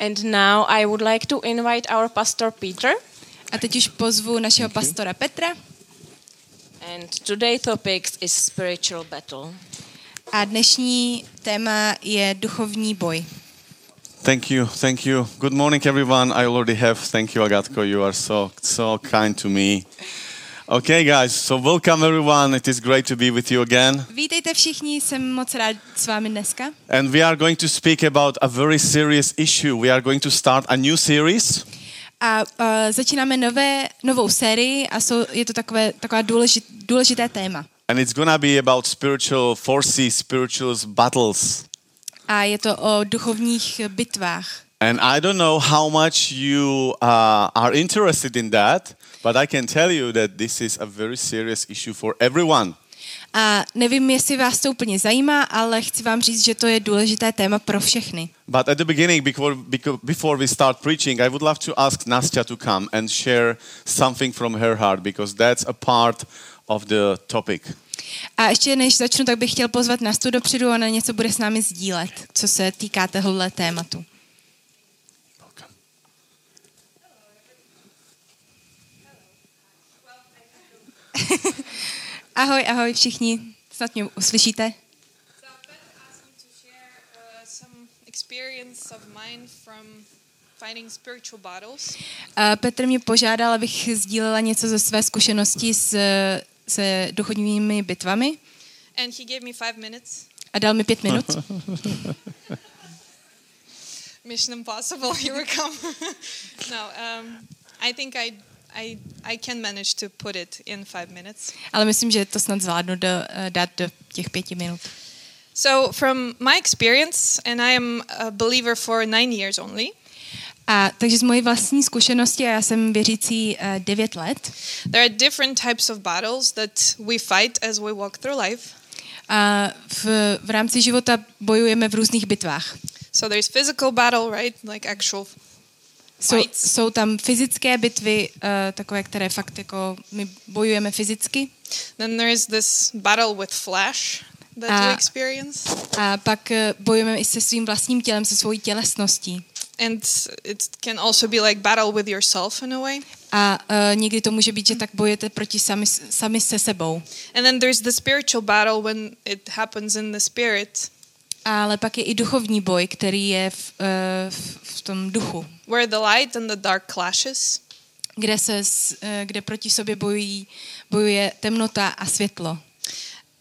And now I would like to invite our pastor Peter. A teď už pozvu našeho pastora Petra. And today topic is spiritual battle. A dnešní téma je duchovní boj. Thank you, thank you. Good morning, everyone. I already have. Thank you, Agatko. You are so so kind to me. Okay, guys. So welcome, everyone. It is great to be with you again. Vítejte všichni, jsem moc rád s vámi dneska. And we are going to speak about a very serious issue. We are going to start a new series. A uh, začínáme nové, novou sérii a jsou, je to takové, taková důležit, důležité téma. And it's gonna be about spiritual forces, spiritual battles. A je to o duchovních bitvách. And I don't know how much you uh, are interested in that, but I can tell you that this is a very serious issue for everyone. A nevím, jestli vás to úplně zajímá, ale chci vám říct, že to je důležité téma pro všechny. But at the beginning, before, before we start preaching, I would love to ask Nastya to come and share something from her heart, because that's a part of the topic. A ještě než začnu, tak bych chtěl pozvat Nastu dopředu a na něco bude s námi sdílet, co se týká tohohle tématu. Ahoj, ahoj všichni, snad mě uslyšíte. Uh. A Petr mě požádal, abych sdílela něco ze své zkušenosti s, se duchovními bitvami And he gave me five minutes. a dal mi pět minut. Mission impossible, here we come. no, um, I think I, I, I can manage to put it in five minutes. Ale myslím, že to snad zvládnu do, eh, dát do těch pěti minut. So, from my experience, and I am a believer for nine years only, A takže z mojí vlastní zkušenosti, a já jsem věřící uh, devět let, there are different types of battles that we fight as we walk through life. a v, v rámci života bojujeme v různých bitvách. So, there's physical battle, right? Like actual Jsou, jsou tam fyzické bitvy, uh, takové, které fakt jako my bojujeme fyzicky. Then there is this battle with flesh that Ah. you experience. A pak uh, bojujeme i se svým vlastním tělem, se svojí tělesností. And it can also be like battle with yourself in a way. A uh, někdy to může být, že tak bojujete proti sami, sami se sebou. And then there's the spiritual battle when it happens in the spirit, Ale pak je i duchovní boj, který je v, uh, v, v tom duchu, where the light and the dark clashes. kde, se, eh, kde proti sobě bojují, bojuje temnota a světlo.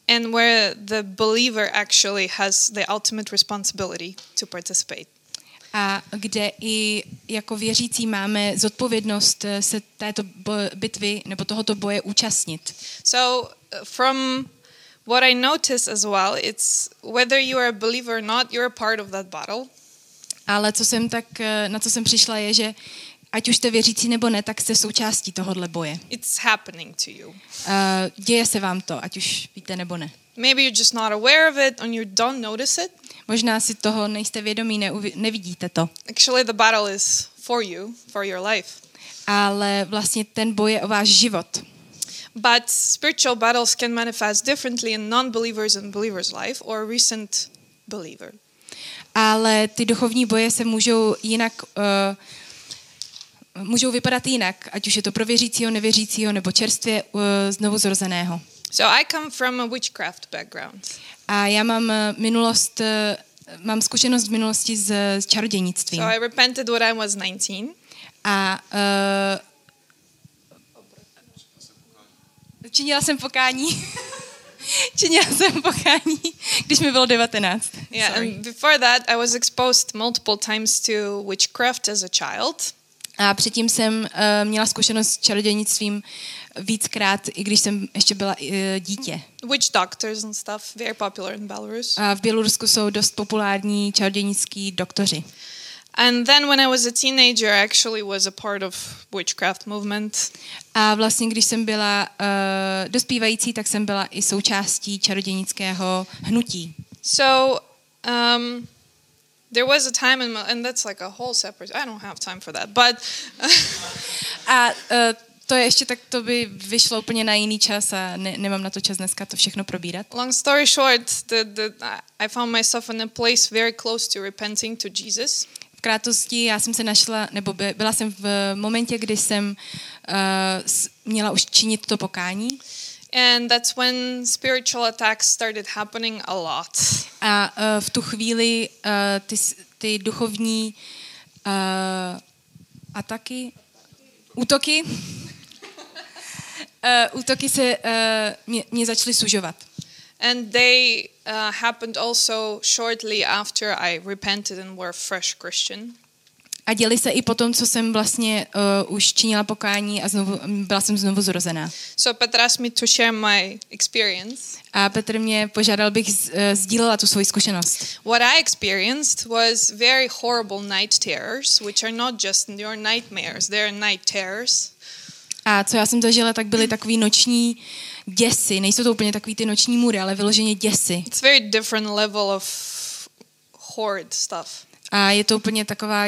And where the believer actually has the ultimate responsibility to participate. A kde i jako věřící máme zodpovědnost eh, se této bitvy nebo tohoto boje účastnit. So, from what I notice as well, it's whether you are a believer or not, you're a part of that battle. Ale co jsem tak, eh, na co jsem přišla je, že ať už jste věřící nebo ne, tak jste součástí tohohle boje. It's happening to you. Eh, Děje se vám to, ať už víte nebo ne. Maybe you're just not aware of it and you don't notice it. Možná si toho nejste vědomí, neuvi- nevidíte to. Actually, the battle is for you, for your life. Ale vlastně ten boj je o váš život. But spiritual battles can manifest differently in non believers and believers' life or recent believer. Ale ty duchovní boje se můžou jinak, uh, můžou vypadat jinak, ať už je to pro věřícího, nevěřícího nebo čerstvě uh, znovu zrozeného. So I come from a witchcraft background. A já mám eh, minulost, eh, mám zkušenost v minulosti s, s čarodějnictvím. So I repented when I was 19. A uh, činila jsem pokání. činila jsem pokání, když mi bylo 19. Yeah, Sorry. and before that, I was exposed multiple times to witchcraft as a child. A předtím jsem uh, měla zkušenost s čarodějnictvím víckrát, i když jsem ještě byla uh, dítě. Witch doctors and stuff, very popular in Belarus. A v Bělorusku jsou dost populární čarodějnický doktoři. And then when I was a teenager, I actually was a part of witchcraft movement. A vlastně, když jsem byla uh, dospívající, tak jsem byla i součástí čarodějnického hnutí. So um, there was a time in my, and that's like a whole separate. I don't have time for that, but A uh, to je ještě tak, to by vyšlo úplně na jiný čas a ne, nemám na to čas dneska to všechno probírat. long story short, the, the, I found myself in a place very close to repenting to Jesus. V krátkosti, já jsem se našla, nebo by, byla jsem v momentě, kdy jsem uh, měla už činit to pokání And that's when spiritual attacks started happening a lot. a uh, v tu chvíli uh, ty, ty duchovní uh, ataky, útoky, uh, útoky se uh, mě, mě začaly sužovat. And they uh, happened also shortly after I repented and were a fresh Christian. A děli se i po tom, co jsem vlastně uh, už činila pokání a znovu, byla jsem znovu zrozená. So Petra asked me to share my experience. A Petr mě požádal, bych z- eh, sdílela tu svoji zkušenost. What I experienced was very horrible night terrors, which are not just your nightmares, they're night terrors. A co já jsem zažila, tak byly takový noční děsy. Nejsou to úplně takový ty noční můry, ale vyloženě děsy. It's very different level of horrid stuff. A je to úplně taková,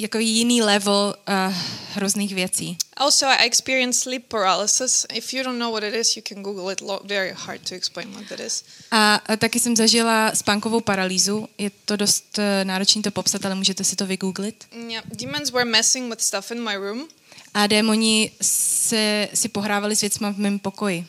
jako jiný level uh, hrozných věcí. Also, I experienced sleep paralysis. If you don't know what it is, you can Google it. Lo- very hard to explain what that is. A, a taky jsem zažila spánkovou paralýzu. Je to dost uh, náročné to popsat, ale můžete si to vygooglit. Yeah, demons were messing with stuff in my room. A démoni se, si pohrávali s věcma v mém pokoji.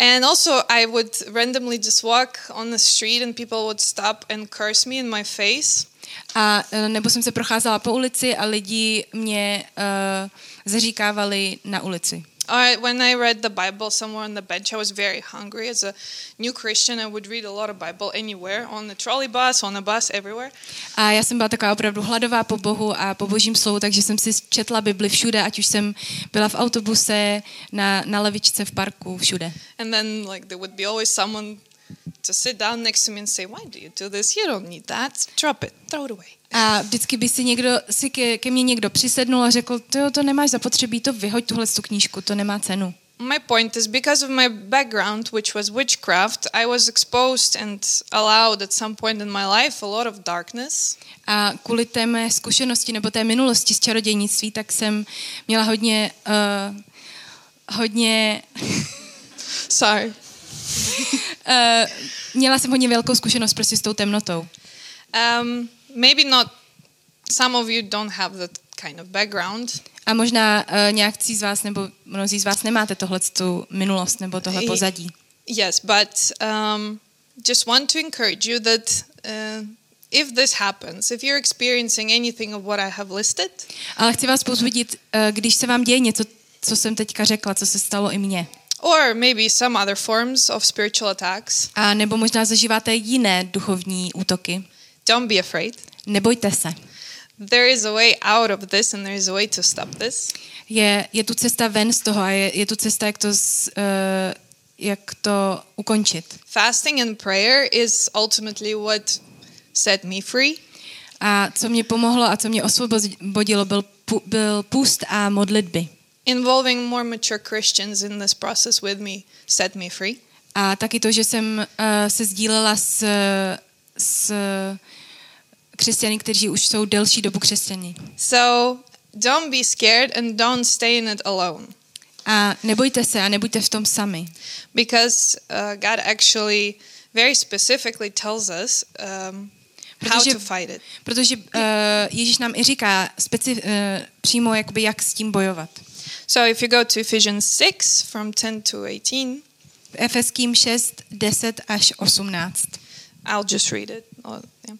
And also, I would randomly just walk on the street and people would stop and curse me in my face. A eh, nebo jsem se procházela po ulici a lidi mě uh, zaříkávali na ulici. Or when I read the Bible somewhere on the bench, I was very hungry. As a new Christian, I would read a lot of Bible anywhere, on the trolley bus, on a bus, everywhere. A já jsem byla taková opravdu hladová po Bohu a po božím slovu, takže jsem si četla Bibli všude, ať už jsem byla v autobuse, na, na levičce, v parku, všude. And then, like, there would be always someone to sit down next to me and say, "Why do you do this? You don't need that. Drop it. Throw it away." A vždycky by si někdo, si ke, ke mně někdo přisednul a řekl, to, to nemáš zapotřebí, to vyhoď tuhle tu knížku, to nemá cenu. My point is because of my background, which was witchcraft, I was exposed and allowed at some point in my life a lot of darkness. A kvůli té mé zkušenosti nebo té minulosti z čarodějnictví, tak jsem měla hodně, uh, hodně, Sorry. uh, měla jsem hodně velkou zkušenost prostě s tou temnotou. Um, maybe not. Some of you don't have that kind of background. A možná uh, nějakcí z vás nebo mnozí z vás nemáte tohle tu minulost nebo tohle pozadí. Yes, but um, just want to encourage you that uh, if this happens, if you're experiencing anything of what I have listed, Ale chci vás pozbudit, uh, když se vám děje něco, co jsem teďka řekla, co se stalo i mně, or maybe some other forms of spiritual attacks, a nebo možná zažíváte jiné duchovní útoky, don't be afraid. nebojte se. There is a way out of this, and there is a way to stop this. Je, je tu cesta ven z toho a je, je tu cesta, jak to, z, uh, jak to ukončit. Fasting and prayer is ultimately what set me free. A co mě pomohlo a co mě osvobodilo, byl, byl půst a modlitby. Involving more mature Christians in this process with me set me free. A taky to, že jsem uh, se sdílela s, s křesťany, kteří už jsou delší dobu křesťani. So don't be scared and don't stay in it alone. A nebojte se a nebuďte v tom sami. Because uh, God actually very specifically tells us um, how Protože- to fight it. Protože uh, Ježíš nám i říká speci- uh, přímo, jakoby, jak s tím bojovat. So if you go to Ephesians 6 from 10 to 18, V Efeským 6, 10 až 18. I'll just read it. Oh, yeah.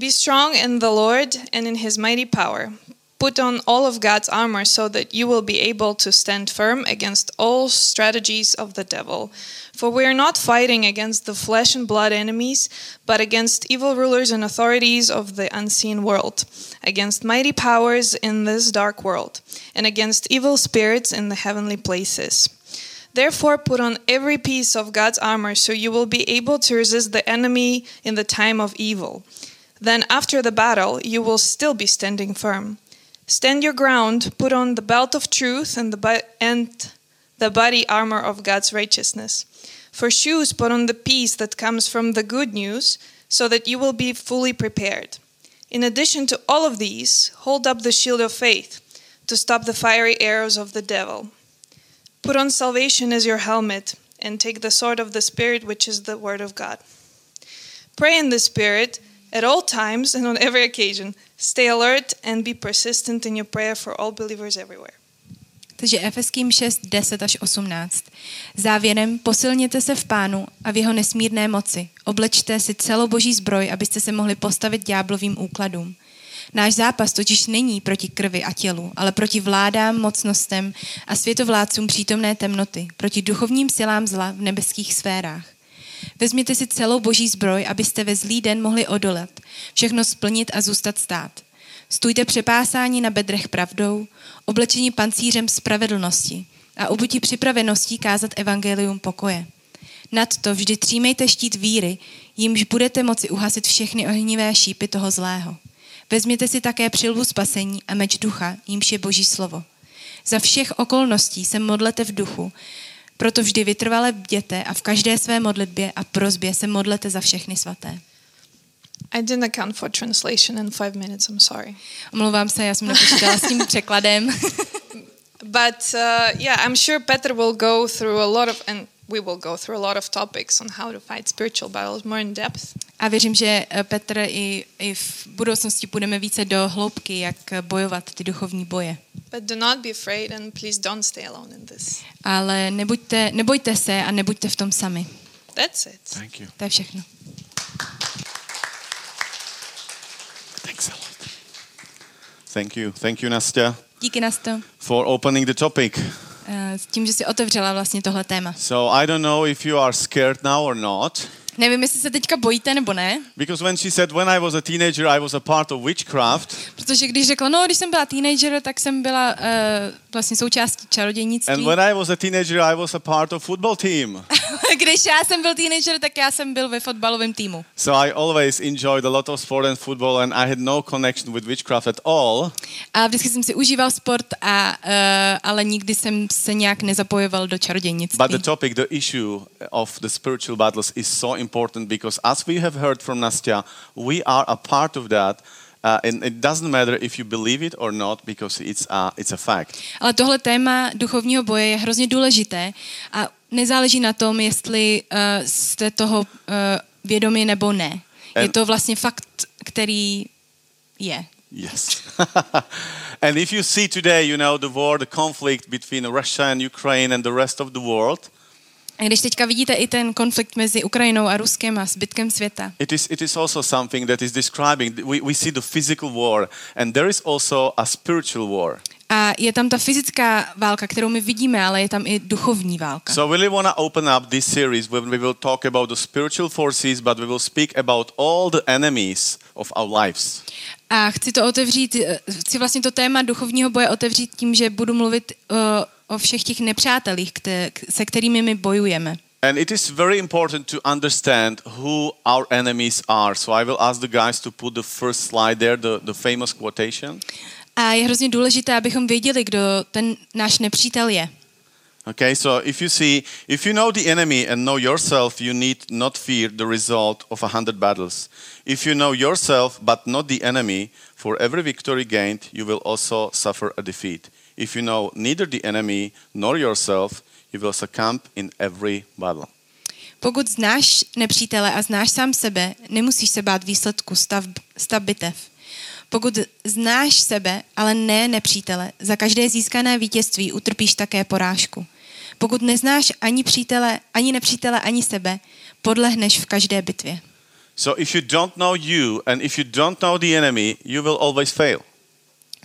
Be strong in the Lord and in his mighty power. Put on all of God's armor so that you will be able to stand firm against all strategies of the devil. For we are not fighting against the flesh and blood enemies, but against evil rulers and authorities of the unseen world, against mighty powers in this dark world, and against evil spirits in the heavenly places. Therefore, put on every piece of God's armor so you will be able to resist the enemy in the time of evil. Then, after the battle, you will still be standing firm. Stand your ground, put on the belt of truth and the, and the body armor of God's righteousness. For shoes, put on the peace that comes from the good news, so that you will be fully prepared. In addition to all of these, hold up the shield of faith to stop the fiery arrows of the devil. Put on salvation as your helmet and take the sword of the Spirit, which is the Word of God. Pray in the Spirit, At all times and on every occasion, stay alert and be persistent in your prayer for all believers everywhere. Takže Efeským 6, 10 až 18. Závěrem posilněte se v pánu a v jeho nesmírné moci. Oblečte si celou boží zbroj, abyste se mohli postavit ďáblovým úkladům. Náš zápas totiž není proti krvi a tělu, ale proti vládám, mocnostem a světovládcům přítomné temnoty, proti duchovním silám zla v nebeských sférách. Vezměte si celou boží zbroj, abyste ve zlý den mohli odolat, všechno splnit a zůstat stát. Stůjte přepásání na bedrech pravdou, oblečení pancířem spravedlnosti a obuti připraveností kázat evangelium pokoje. Nad to vždy třímejte štít víry, jimž budete moci uhasit všechny ohnivé šípy toho zlého. Vezměte si také přilbu spasení a meč ducha, jímž je boží slovo. Za všech okolností se modlete v duchu, proto vždy vytrvale bděte a v každé své modlitbě a prozbě se modlete za všechny svaté. I didn't account for translation in five minutes, I'm sorry. Omlouvám se, já jsem nepočítala s tím překladem. But uh, yeah, I'm sure Peter will go through a lot of, and we will go through a lot of topics on how to fight spiritual battles more in depth. A věřím, že eh, Petr i, i v budoucnosti půjdeme více do hloubky, jak bojovat ty duchovní boje. But do not be afraid and please don't stay alone in this. Ale nebuďte, nebojte se a nebuďte v tom sami. That's it. Thank you. To je všechno. Thanks a lot. Thank you. Thank you, Nastya, Díky nás to. for opening the topic. Eh, S tím, že si otevřela vlastně tohle téma. So I don't know if you are scared now or not. Nevím, jestli se teďka bojíte nebo ne, Because when she said when I was a teenager I was a part of witchcraft, protože když řekla, no, když jsem byla teenager, tak jsem byla uh, vlastně součástí and čarodějnictví. when I was a teenager I was a part of football team. když já jsem byl teenager, tak já jsem byl ve fotbalovém týmu. So I always enjoyed a lot of sport and football, and I had no connection with witchcraft at all. A vždycky jsem si užíval sport, a, uh, ale nikdy jsem se nějak nezapojoval do čarodějnictví. But the topic, the issue of the spiritual battles is so important because, as we have heard from Nastya, we are a part of that. Uh, and it doesn't matter if you believe it or not because it's a, it's a fact. Ale tohle téma duchovního boje je hrozně důležité a nezáleží na tom, jestli uh, jste toho uh, vědomi nebo ne. Je And- to vlastně fakt, který je. Yes. and if you see today, you know, the war, the conflict between Russia and Ukraine and the rest of the world, A když teďka vidíte i ten konflikt mezi Ukrajinou a Ruskem a zbytkem světa, it is, it is also something that is describing, we, we see the physical war, and there is also a spiritual war. a je tam ta fyzická válka, kterou my vidíme, ale je tam i duchovní válka. So we really want to open up this series when we will talk about the spiritual forces, but we will speak about all the enemies of our lives. A chci to otevřít, eh, chci vlastně to téma duchovního boje otevřít tím, že budu mluvit uh, o všech těch nepřátelích, kte, se kterými my bojujeme. And it is very important to understand who our enemies are. So I will ask the guys to put the first slide there, the, the famous quotation. A je hrozně důležité, abychom věděli, kdo ten náš nepřítel je. Okay, so if you see, if you know the enemy and know yourself, you need not fear the result of a hundred battles. If you know yourself but not the enemy, for every victory gained, you will also suffer a defeat. If you know neither the enemy nor yourself, you will succumb in every battle. Pokud znáš nepřítele a znáš sám sebe, nemusíš se bát výsledku stav, stav bitev. Pokud znáš sebe, ale ne nepřítele, za každé získané vítězství utrpíš také porážku. Pokud neznáš ani přítele, ani nepřítele, ani sebe, podlehneš v každé bitvě. So if you don't know you and if you don't know the enemy, you will always fail.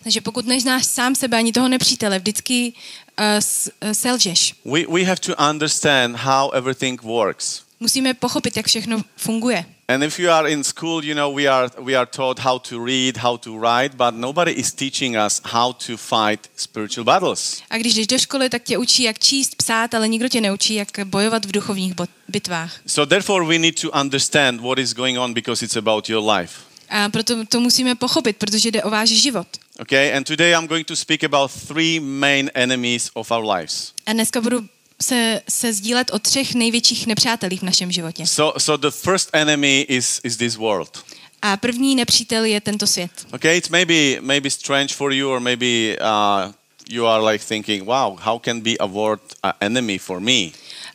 Takže pokud neznáš sám sebe ani toho nepřítele, vždycky uh, selžeš. We, we have to understand how everything works. Musíme pochopit, jak všechno funguje. And if you are in school, you know, we are, we are taught how to read, how to write, but nobody is teaching us how to fight spiritual battles. A když jdeš do školy, tak tě učí, jak číst, psát, ale nikdo tě neučí, jak bojovat v duchovních bitvách. So therefore we need to understand what is going on because it's about your life. A proto to musíme pochopit, protože jde o váš život. Okay, and today I'm going to speak about three main enemies of our lives. A dneska budu se, se sdílet o třech největších nepřátelích v našem životě. So, so the first enemy is, is this world. A první nepřítel je tento svět. Okay, it's maybe maybe strange for you, or maybe uh, you are like thinking, "Wow, how can be a word an enemy for me?"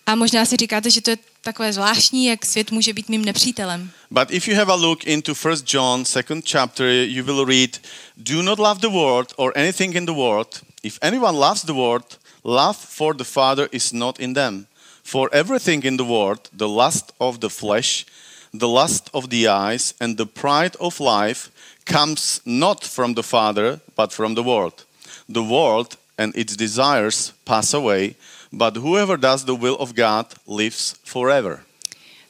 A možná si říkáte, že to je takové zvláštní, jak svět může být mým nepřítelem. But if you have a look into 1 John, second chapter, you will read, Do not love the world or anything in the world. If anyone loves the world, love for the Father is not in them. For everything in the world, the lust of the flesh, the lust of the eyes, and the pride of life, comes not from the Father, but from the world. The world and its desires pass away, but whoever does the will of God lives forever.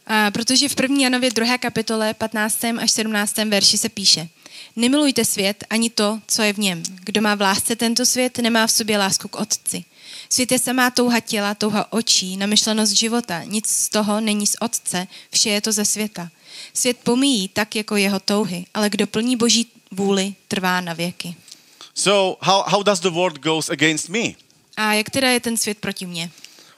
A protože v první Janově druhé kapitole 15. až 17. verši se píše Nemilujte svět ani to, co je v něm. Kdo má v lásce tento svět, nemá v sobě lásku k Otci. Svět je samá touha těla, touha očí, namyšlenost života. Nic z toho není z Otce, vše je to ze světa. Svět pomíjí tak, jako jeho touhy, ale kdo plní boží vůli, trvá na věky. So, how, how does the world goes against me? A jak teda je ten svět proti mně?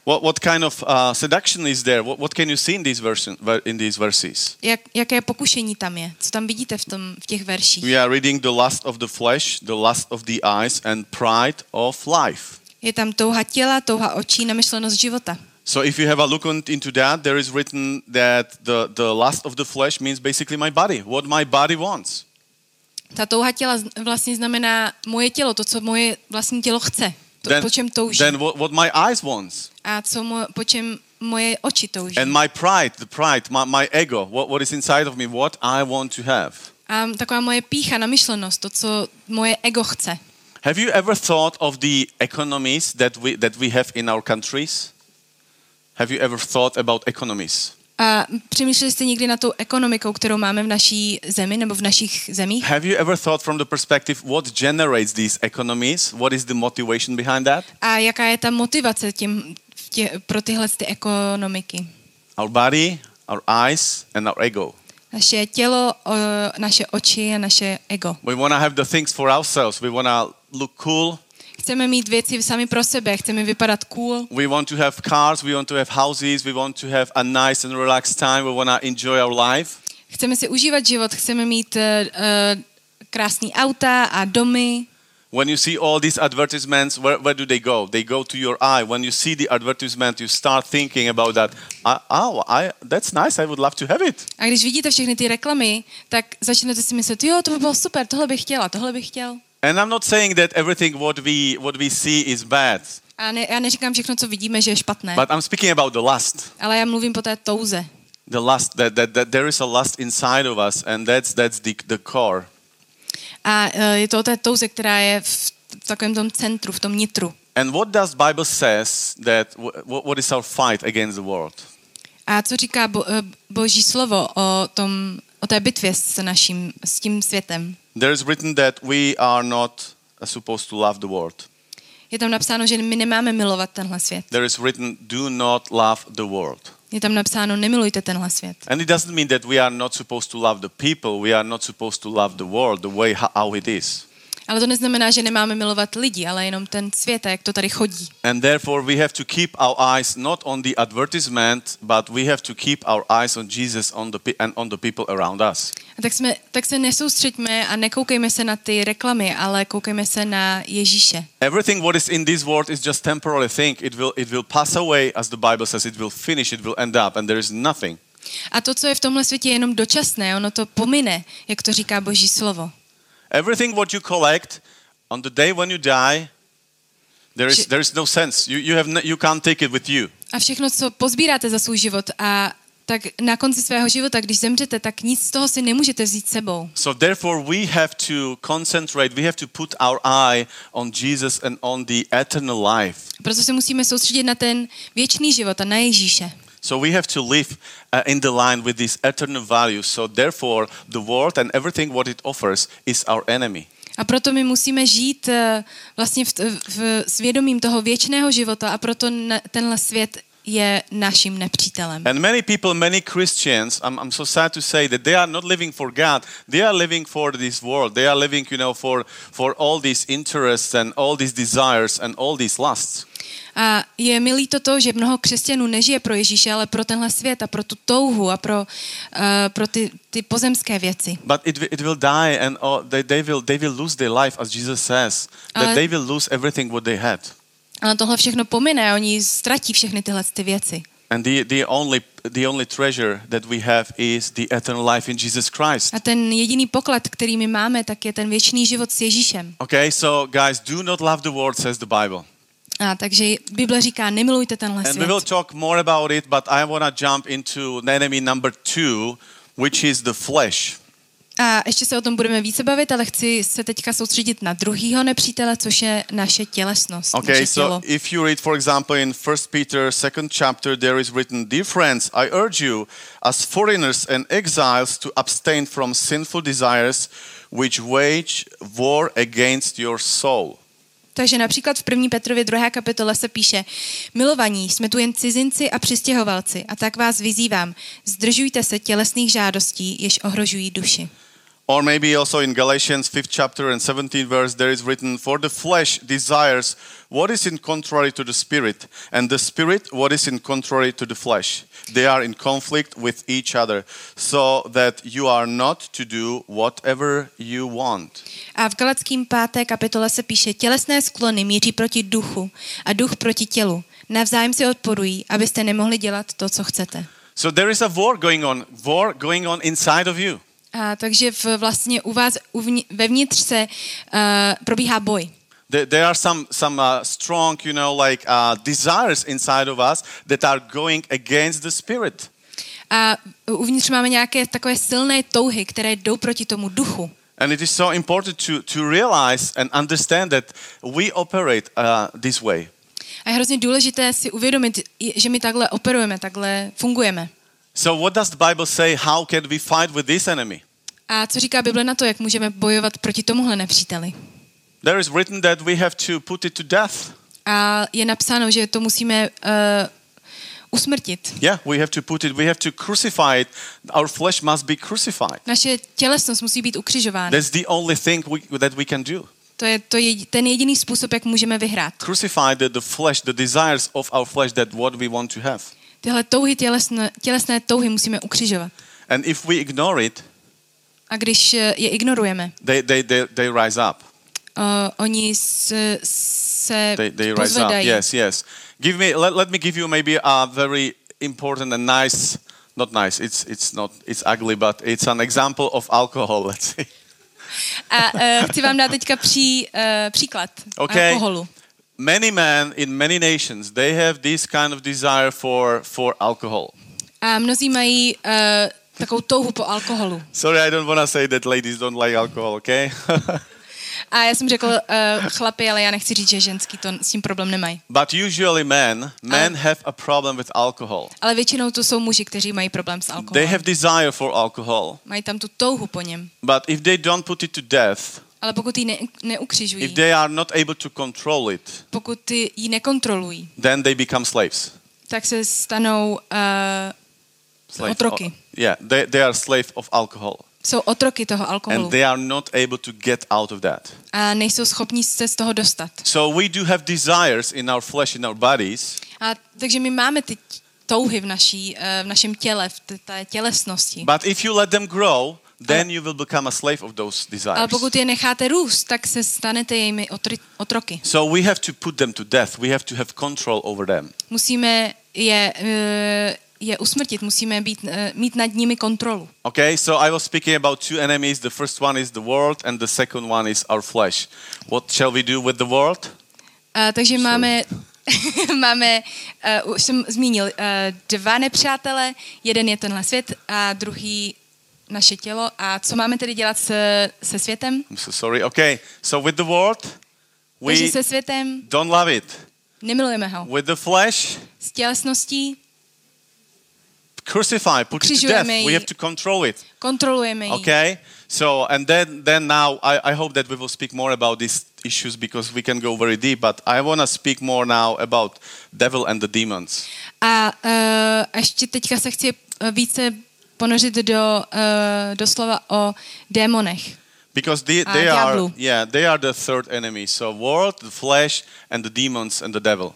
What, what kind of uh, seduction is there? What, what can you see in these, version, in these verses? Jak, jaké pokušení tam je? Co tam vidíte v, tom, v těch verších? We are reading the lust of the flesh, the lust of the eyes, and pride of life. Je tam touha těla, touha očí, namyšlenost života. So if you have a look on, into that, there is written that the, the lust of the flesh means basically my body, what my body wants. Ta touha těla vlastně znamená moje tělo, to, co moje vlastní tělo chce. To, Then, po čem touží. then what, what my eyes wants. A co mo, po čem moje oči touží. And my pride, the pride, my, my ego, what, what is inside of me, what I want to have. A taková moje pícha, namyšlenost, to, co moje ego chce. Have you ever thought of the economies that we, that we have in our countries? Have you ever thought about economies? A přemýšleli jste někdy na tou ekonomikou, kterou máme v naší zemi nebo v našich zemích? Have you ever thought from the perspective what generates these economies? What is the motivation behind that? A jaká je ta motivace těm, tě, pro tyhle ty ekonomiky? Our body, our eyes, and our ego. Naše tělo, o, naše oči a naše ego. We want to have the things for ourselves. We want to look cool. Chceme mít věci sami pro sebe, chceme vypadat cool, We want to have cars. We want to have houses. We want to have a nice and relaxed time. We want to enjoy our life. chceme si užívat život, chceme mít uh, krásný auta a domy. When you see all these advertisements, where, where do they go? They go to your eye. When you see the advertisement, you start thinking about that. "Ah, Oh, I, that's nice. I would love to have it. A když vidíte všechny ty reklamy, tak začnete si myslet, jo, to by bylo super, tohle bych chtěla, tohle bych chtěl. And I'm not saying that everything what we what we see is bad, A ne, já neříkám všechno, co vidíme, že je špatné, but I'm speaking about the lust. ale já mluvím po té touze. The lust that, that, that there is a lust inside of us, and that's that's the the core. A uh, je to o té touze, která je v, takovém tom centru, v tom nitru. And what does Bible says that what, what is our fight against the world? A co říká bo, eh, Boží slovo o, tom, o té bitvě s, naším, s tím světem? There is written that we are not uh, supposed to love the world. Je tam napsáno, že my nemáme milovat tenhle svět. There is written, do not love the world. Je tam napsáno, nemilujte tenhle svět. And it doesn't mean that we are not supposed to love the people. We are not supposed to love the world the way ho- how it is. Ale to neznamená, že nemáme milovat lidi, ale jenom ten svět jak to tady chodí. And therefore, we have to keep our eyes not on the advertisement, but we have to keep our eyes on Jesus on the and on the people around us. A tak, jsme, tak se nesoustřeďme a nekoukejme se na ty reklamy, ale koukejme se na Ježíše. Everything what is in this world is just temporary thing. It will it will pass away, as the Bible says. It will finish. It will end up, and there is nothing. A to, co je v tomhle světě, je jenom dočasné, ono to pomine, jak to říká Boží slovo. Everything what you collect on the day when you die, there is there is no sense. You you have no, you can't take it with you. A všechno, co pozbíráte za svůj život a tak na konci svého života, když zemřete, tak nic z toho si nemůžete vzít sebou. So therefore, we have to concentrate. We have to put our eye on Jesus and on the eternal life. Proto se musíme soustředit na ten věčný život a na Ježíše. So we have to live uh, in the line with these eternal values. So therefore, the world and everything what it offers is our enemy. A proto my musíme žít eh, vlastně v, v svědomím toho věčného života a proto na, tenhle svět je naším nepřítelem. And many people, many Christians, I'm, I'm so sad to say that they are not living for God. They are living for this world. They are living, you know, for, for all these interests and all these desires and all these lusts. A je mi líto to, že mnoho křesťanů nežije pro Ježíše, ale pro tenhle svět a pro tu touhu a pro, uh, pro ty, ty pozemské věci. But it, it will die and all, they, they, will, they will lose their life, as Jesus says, that Ale- they will lose everything what they had. Ale tohle všechno pomine, oni ztratí všechny tyhle ty věci. And the, the only the only treasure that we have is the eternal life in Jesus Christ. A ten jediný poklad, který my máme, tak je ten věčný život s Ježíšem. Okay, so guys, do not love the world, says the Bible. A takže Bible říká, nemilujte tenhle And we will svět. talk more about it, but I want to jump into enemy number two, which is the flesh. A ještě se o tom budeme více bavit, ale chci se teďka soustředit na druhýho nepřítele, což je naše tělesnost, Okay, naše so tělo. if you read, for example, in 1 Peter, second chapter, there is written, Dear friends, I urge you, as foreigners and exiles, to abstain from sinful desires which wage war against your soul. Takže například v 1. Petrově 2. kapitole se píše Milovaní, jsme tu jen cizinci a přistěhovalci a tak vás vyzývám, zdržujte se tělesných žádostí, jež ohrožují duši. Or maybe also in Galatians 5th chapter and 17th verse there is written for the flesh desires what is in contrary to the spirit and the spirit what is in contrary to the flesh they are in conflict with each other so that you are not to do whatever you want A v Galackým 5. kapitole se píše Tělesné sklony míří proti duchu a duch proti tělu. Navzájem si odporují, abyste nemohli dělat to, co chcete. so there is a war going on war going on inside of you A takže v, vlastně u vás uvni, vevnitř se uh, probíhá boj. there, there are some some uh, strong you know like uh, desires inside of us that are going against the spirit A uvnitř máme nějaké takové silné touhy, které jdou proti tomu duchu. And it is so important to, to realize and understand that we operate uh, this way. A je hrozně důležité si uvědomit, že my takhle operujeme, takhle fungujeme. So, what does the Bible say? How can we fight with this enemy? A co říká Bible na to, jak můžeme bojovat proti tomuhle nepříteli? There is written that we have to put it to death. A je napsáno, že to musíme uh, usmrtit. Yeah, we have to put it, we have to crucify it. Our flesh must be crucified. Naše tělesnost musí být ukřižována. That's the only thing we, that we can do. To je to je ten jediný způsob, jak můžeme vyhrát. Crucify the, the flesh, the desires of our flesh, that what we want to have. Tyhle touhy, tělesné, tělesné touhy musíme ukřižovat. And if we ignore it, A když eh, je ignorujeme, they, they, they, they rise up. uh, oni se, se they, they rise up. Yes, yes. Give me let, let me give you maybe a very important and nice not nice. It's it's not it's ugly, but it's an example of alcohol, let's say. A uh, chci vám dát teďka pří, uh, příklad Okay. alkoholu. Many men in many nations they have this kind of desire for for alcohol. A mnozí mají uh, takovou touhu po alkoholu. Sorry, I don't want to say that ladies don't like alcohol, okay? A já jsem řekl uh, chlapi, ale já nechci říct, že ženský to s tím problém nemají. but usually men men have a problem with alcohol. Ale většinou to jsou muži, kteří mají problém s They alkoholem. have desire for alcohol, Mají tam tu touhu po něm. but if they don't put it to death, Ale pokud ji ne, if neukřižují, they are not able to control it, pokud ty ji nekontrolují, then they become slaves. tak se stanou uh, Slave. Otroky. Oh, yeah, they, they are slave of alcohol. jsou otroky toho alkoholu And they are not able to get out of that. a nejsou schopni se z toho dostat. So we do have desires in our flesh, in our bodies, A takže my máme ty touhy v, naší, eh, v našem těle, v té tělesnosti. but if you let them grow, then you will become a slave of those desires. Ale pokud je necháte růst, tak se stanete jejimi otry, otroky. So we have to put them to death. We have to have control over them. Musíme je, eh, je usmrtit, musíme být, eh, mít nad nimi kontrolu. Okay, so I was speaking about two enemies. The first one is the world, and the second one is our flesh. What shall we do with the world? A, takže máme, máme uh, už jsem zmínil, uh, dva nepřátele, jeden je tenhle svět a druhý naše tělo. A co máme tedy dělat se, se světem? I'm so sorry. Okay, so with the world, Takže we se světem don't love it. nemilujeme ho. With the flesh, S tělesností crucify, put it to death. We have to control it. kontrolujeme ji. Okay, so and then then now I, I hope that we will speak more about these issues because we can go very deep. But I want to speak more now about devil and the demons. A uh, ještě teďka se chci eh, více ponořit do, uh, do slova o démonech. Because they, they are yeah they are the third enemy. So world, the flesh, and the demons and the devil.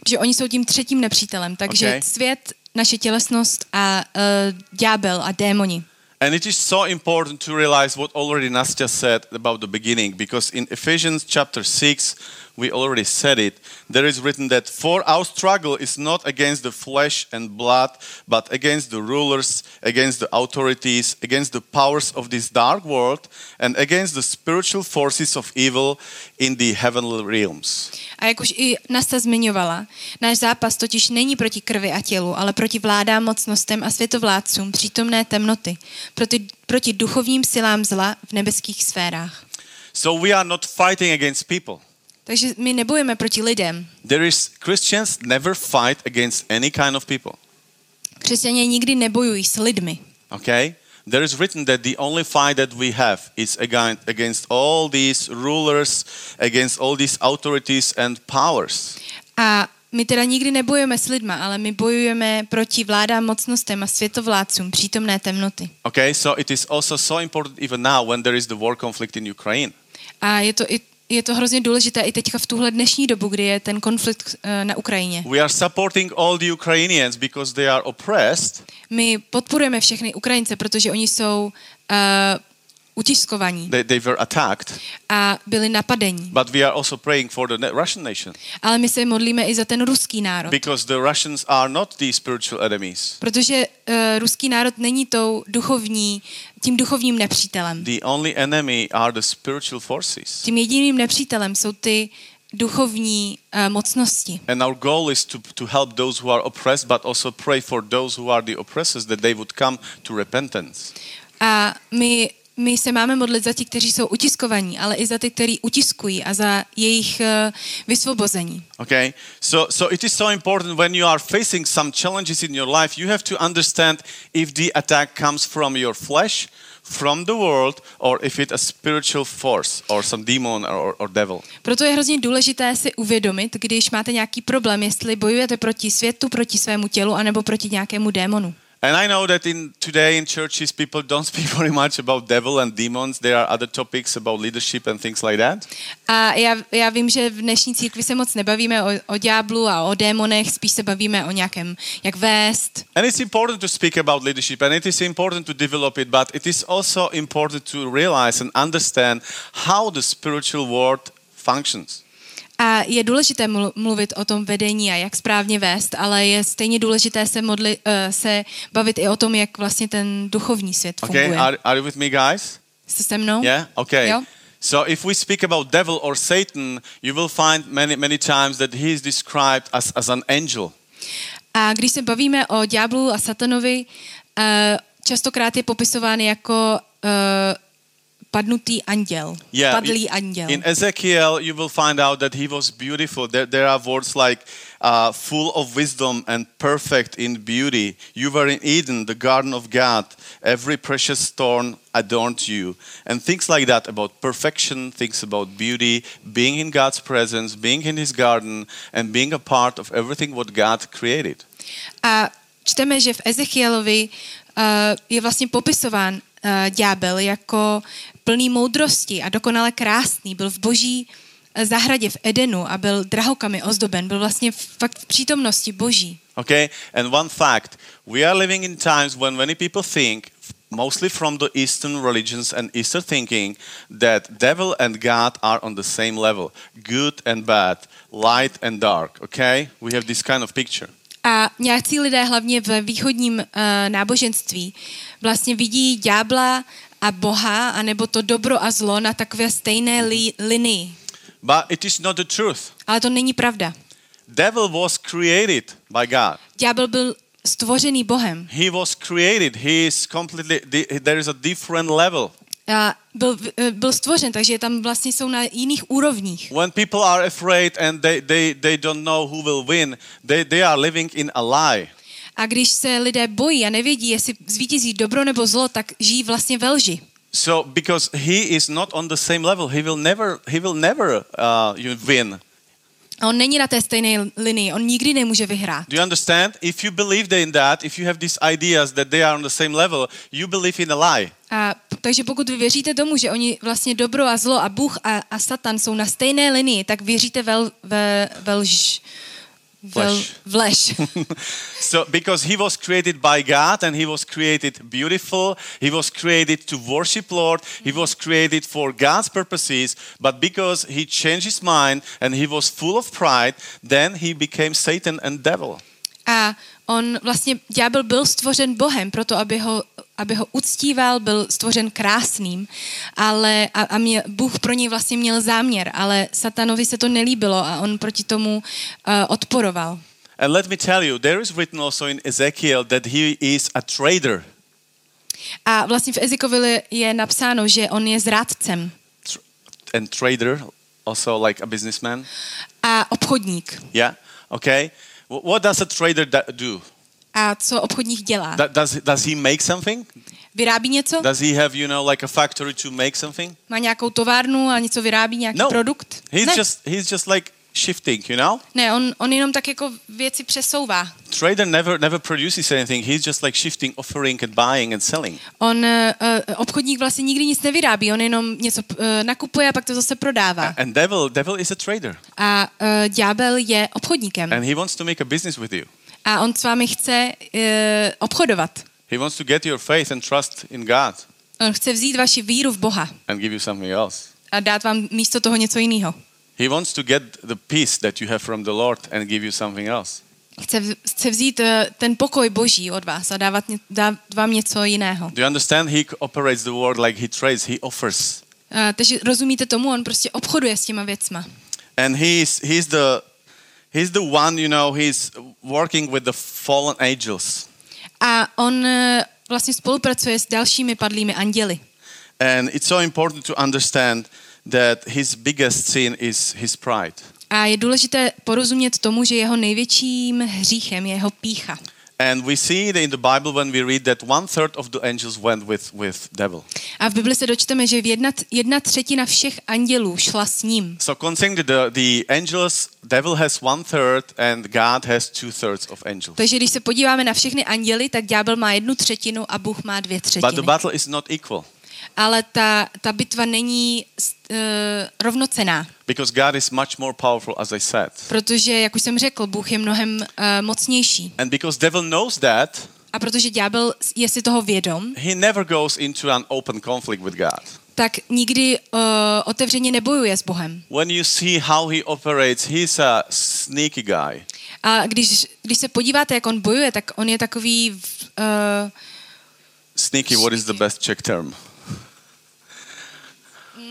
Protože oni jsou tím třetím nepřítelem. Takže Okay. svět, naše tělesnost a uh, ďábel a démoni. And it is so important to realize what already Nastya said about the beginning, because in Ephesians chapter 6, we already said it. There is written that for our struggle is not against the flesh and blood, but against the rulers, against the authorities, against the powers of this dark world, and against the spiritual forces of evil in the heavenly realms. A jak už i Nasta zmiňovala, náš zápas totiž není proti krvi a tělu, ale proti vládám, mocnostem a světovládcům přítomné temnoty, proti, proti duchovním silám zla v nebeských sférách. So we are not fighting against people. Takže my nebojujeme proti lidem. There is Christians never fight against any kind of people. Křesťané nikdy nebojují s lidmi. Okay? There is written that the only fight that we have is against, against all these rulers, against all these authorities and powers. A my teda nikdy nebojujeme s lidma, ale my bojujeme proti vládám, mocnostem a světovládcům přítomné temnoty. Okay, so it is also so important even now when there is the war conflict in Ukraine. A je to, i, je to hrozně důležité i teďka v tuhle dnešní dobu, kdy je ten konflikt eh, na Ukrajině. We are supporting all the Ukrainians because they are oppressed, My podporujeme všechny Ukrajince, protože oni jsou uh, utiskovaní they, they were attacked, a byli napadení. but we are also praying for the Russian nation Ale my se modlíme i za ten ruský národ. because the Russians are not the spiritual enemies. Protože uh, ruský národ není tou duchovní, tím duchovním nepřítelem. The only enemy are the spiritual forces. Tím jediným nepřítelem jsou ty duchovní uh, mocnosti. And our goal is to, to help those who are oppressed, but also pray for those who are the oppressors that they would come to repentance. A my, my se máme modlit za ti, kteří jsou utiskovaní, ale i za ty, kteří utiskují a za jejich uh, vysvobození. Okay? So, so it is so important when you are facing some challenges in your life, you have to understand if the attack comes from your flesh, from the world, or if it's a spiritual force or some demon or, or devil. Proto je hrozně důležité si uvědomit, když máte nějaký problém, jestli bojujete proti světu, proti svému tělu, anebo proti nějakému démonu. And I know that in today in churches people don't speak very much about devil and demons. There are other topics about leadership and things like that. A já, já vím, že v dnešní církvi se moc nebavíme o, o ďáblu a o démonech, spíš se bavíme o nějakém, jak vést. And it's important to speak about leadership and it is important to develop it, but it is also important to realize and understand how the spiritual world functions. A je důležité mlu- mluvit o tom vedení a jak správně vést, ale je stejně důležité se, modli, uh, se bavit i o tom, jak vlastně ten duchovní svět Okay, funguje. are, are you with me, guys? Jste se mnou? Yeah, okay. Jo. So if we speak about devil or Satan, you will find many many times that he is described as, as an angel. A když se bavíme o ďáblu a satanovi, uh, častokrát je popisován jako uh, padnutý anděl. Padlý anděl. In Ezekiel, you will find out that he was beautiful. There, there are words like uh, full of wisdom and perfect in beauty. You were in Eden, the garden of God. Every precious stone adorned you. And things like that about perfection, things about beauty, being in God's presence, being in his garden, and being a part of everything what God created. A čteme, že v Ezechielovi uh, je vlastně popisován uh, ďábel jako plný moudrosti a dokonale krásný. Byl v boží eh, zahradě v Edenu a byl drahokami ozdoben. Byl vlastně fakt v přítomnosti boží. Okay? And one fact we are living in times when many people think, mostly from the Eastern religions and Eastern thinking, that devil and God are on the same level good and bad, light and dark. Okay? We have this kind of picture. A nějací lidé, hlavně ve východním uh, náboženství, vlastně vidí ďábla a Boha, anebo to dobro a zlo na takové stejné li- linii. But it is not the truth. Ale to není pravda. Devil was created by God. Ďábel byl stvořený Bohem. He was created. He is completely, there is a different level. A byl, eh, byl stvořen, takže tam vlastně jsou na jiných úrovních. When people are afraid and they, they, they don't know who will win, they, they are living in a lie. A když se lidé bojí a nevědí, jestli zvítězí dobro nebo zlo, tak žijí vlastně ve lži. So because he is not on the same level, he will never he will never uh, win. A on není na té stejné linii, on nikdy nemůže vyhrát. Do you understand? If you believe in that, if you have these ideas that they are on the same level, you believe in a lie. A, takže pokud vy věříte tomu, že oni vlastně dobro a zlo a Bůh a, a Satan jsou na stejné linii, tak věříte ve, ve, ve lž. V, Flesh. so because he was created by God and he was created beautiful, he was created to worship Lord, he was created for God's purposes, but because he changed his mind and he was full of pride, then he became Satan and devil. A on vlastně, ďábel byl stvořen Bohem, proto aby ho, aby ho uctíval, byl stvořen krásným, ale a, a mě, Bůh pro něj vlastně měl záměr, ale satanovi se to nelíbilo a on proti tomu uh, odporoval. And let me tell you, there is written also in Ezekiel that he is a traitor. A vlastně v Ezikovi je napsáno, že on je zrádcem Tr- and trader, also like a businessman. a obchodník. Yeah, okay. Wh- What does a trader do? A co obchodník dělá? Does, does he make something? Vyrábí něco? Does he have, you know, like a factory to make something? Má nějakou továrnu a něco vyrábí, nějaký No. produkt? He's ne. just he's just like shifting, you know? ne, on, on jenom tak jako věci přesouvá. Trader never never produces anything. He's just like shifting, offering and buying and selling. On, uh, obchodník vlastně nikdy nic nevyrábí, on jenom něco uh, nakupuje a pak to zase prodává. And devil devil is a trader. A uh, ďábel je obchodníkem. And he wants to make a business with you. A on s vámi chce uh, obchodovat. He wants to get your faith and trust in God On chce vzít vaši víru v Boha and give you something else. a dát vám místo toho něco jiného. He wants to get the peace that you have from the Lord and give you something else. Chce, chce vzít uh, ten pokoj Boží od vás a dávat, dát vám něco jiného. Do you understand? He operates the world like he trades, he offers. Uh, takže rozumíte tomu, on prostě obchoduje s těma věcma. And he's he's the he's the one, you know, he's working with the fallen angels. A on uh, vlastně spolupracuje s dalšími padlými anděli. And it's so important to understand that his biggest sin is his pride. A je důležité porozumět tomu, že jeho největším hříchem je jeho pícha. And we see that in the Bible when we read that one third of the angels went with, with devil. A v Bibli se dočteme, že jedna, jedna třetina všech andělů šla s ním. So concerning the, the angels, devil has one third and God has two thirds of angels. Takže když se podíváme na všechny anděly, tak ďábel má jednu třetinu a Bůh má dvě But the třetiny. battle is not equal Ale ta, ta bitva není uh, rovnocená, because God is much more powerful, as I said. protože, jak už jsem řekl, Bůh je mnohem uh, mocnější. And because devil knows that, A protože ďábel je si toho vědom, he never goes into an open conflict with God. tak nikdy uh, otevřeně nebojuje s Bohem. When you see how he operates, he's a sneaky guy. A když, když se podíváte, jak on bojuje, tak on je takový... Uh, Sneaky, what is the best Czech term?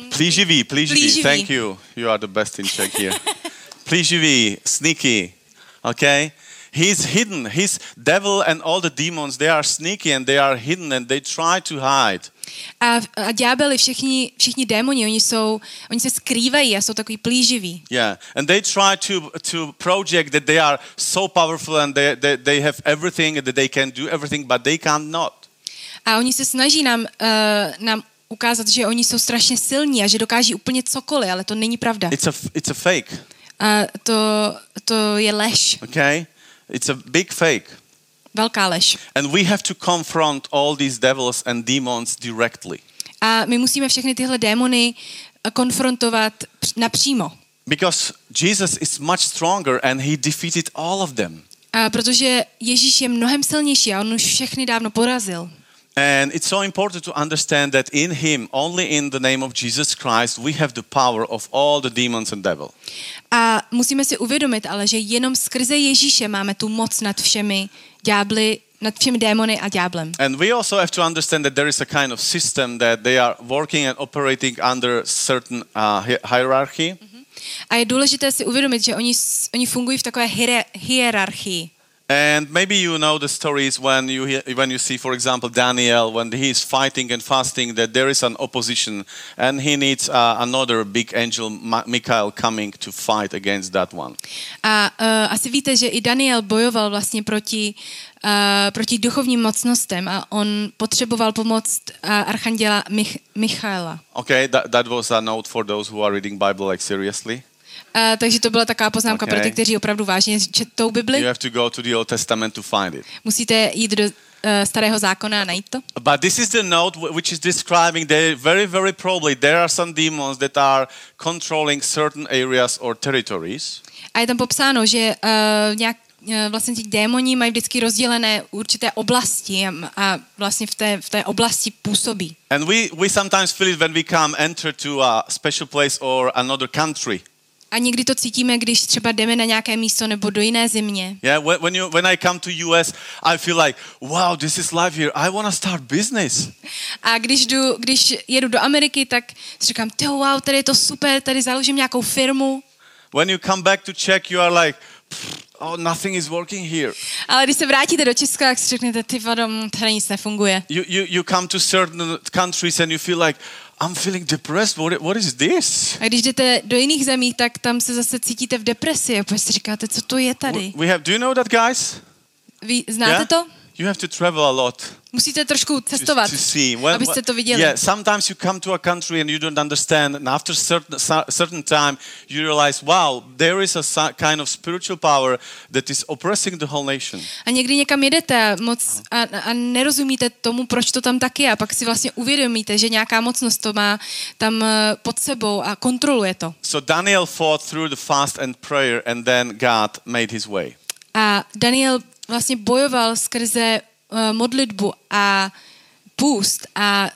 Plíživý, plíživý. Plíživý. Thank you. You are the best in Czech here. plíživý, sneaky. Okay? He's hidden. He's devil and all the demons, they are sneaky and they are hidden and they try to hide. a, a ďábeli, všichni, všichni démoni, oni, jsou, oni se skrývají a jsou takový plíživí. Yeah. And they try to to project that they are so powerful and they, they, they have everything and that they can do everything, but they can't not. A oni se snaží nám, uh, nám ukázat, že oni jsou strašně silní a že dokáží úplně cokoliv, ale to není pravda. It's a it's a fake. A to, to je lež, Okay? It's a big fake. velká lež. And we have to confront all these devils and demons directly. A my musíme všechny tyhle démony eh, konfrontovat př- napřímo. Because Jesus is much stronger and he defeated all of them. A protože Ježíš je mnohem silnější a on už všechny dávno porazil. And it's so important to understand that in him, only in the name of Jesus Christ, we have the power of all the demons and devil. A musíme si uvědomit ale, že jenom skrze Ježíše máme tu moc nad všemi ďábly, nad všemi démony a ďáblem. And we also have to understand that there is a kind of system that they are working and operating under certain uh, hi- hierarchy. A je důležité si uvědomit, že oni, oni fungují v takové hier- hierarchii. And maybe you know the stories when you hear, when you see, for example, Daniel when he is fighting and fasting that there is an opposition and he needs uh, another big angel, Michael, coming to fight against that one. A uh, asi víte, že i Daniel bojoval vlastně proti, uh, proti duchovním mocnostem a on potřeboval pomoc uh, archanděla Mich- Michaela. Okay, that, that was a note for those who are reading Bible like seriously. A, takže to byla taková poznámka Okay. pro ty, kteří opravdu vážně čtou Bibli. You have to go to the Old Testament to find it. Musíte jít do uh, starého zákona a najít to. But this is the note wh- which is describing that very, very probably there are some demons that are controlling certain areas or territories. A je tam popsáno, že uh, nějak vlastně ti démoni mají vždycky rozdělené určité oblasti a, a vlastně v té, v té oblasti působí. And we, we sometimes feel it when we come enter to a special place or another country. A někdy to cítíme, když třeba jdeme na nějaké místo nebo do jiné země. Yeah, when, you, when I come to US, I feel like, wow, this is life here. I want to start business. A když, jdu, když jedu do Ameriky, tak si říkám, ty wow, tady je to super, tady založím nějakou firmu. When you come back to Czech, you are like, "Pff, oh, nothing is working here. Ale když se vrátíte do Česka, tak si řeknete, ty vado, mm, tady nic nefunguje. You, you, you come to certain countries and you feel like, I'm feeling depressed. What, what is this? A když jdete do jiných zemí, tak tam se zase cítíte v depresi a si říkáte, co to je tady. We have, do you know that, guys? Vy znáte to? You have to travel a lot. Musíte trošku to- cestovat, to see. abyste to viděli. Yeah, sometimes you come to a country and you don't understand, and after certain cer- certain time, you realize, wow, there is a kind of spiritual power that is oppressing the whole nation. A někdy někam jedete a moc a, a nerozumíte tomu, proč to tam tak je. A pak si vlastně uvědomíte, že nějaká mocnost to má tam eh, pod sebou a kontroluje to. So Daniel fought through the fast and prayer, and then God made his way. A Daniel vlastně bojoval skrze uh, modlitbu a půst a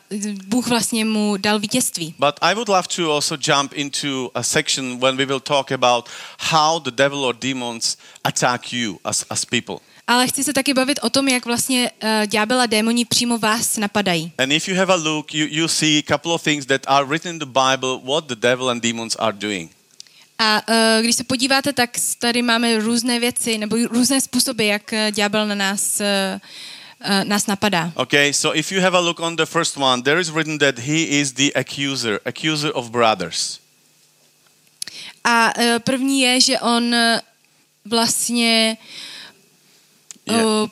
Bůh vlastně mu dal vítězství. But I would love to also jump into a section when we will talk about how the devil or demons attack you as, as people. Ale chci se taky bavit o tom, jak vlastně uh, ďábel a démoni přímo vás napadají. And if you have a look, you, you see a couple of things that are written in the Bible what the devil and demons are doing. A uh, když se podíváte, tak tady máme různé věci nebo různé způsoby, jak uh, ďábel na nás, uh, uh, nás napadá. Okay, so if you have a look on the first one, there is written that he is the accuser, accuser of brothers. A uh, první je, že on vlastně uh,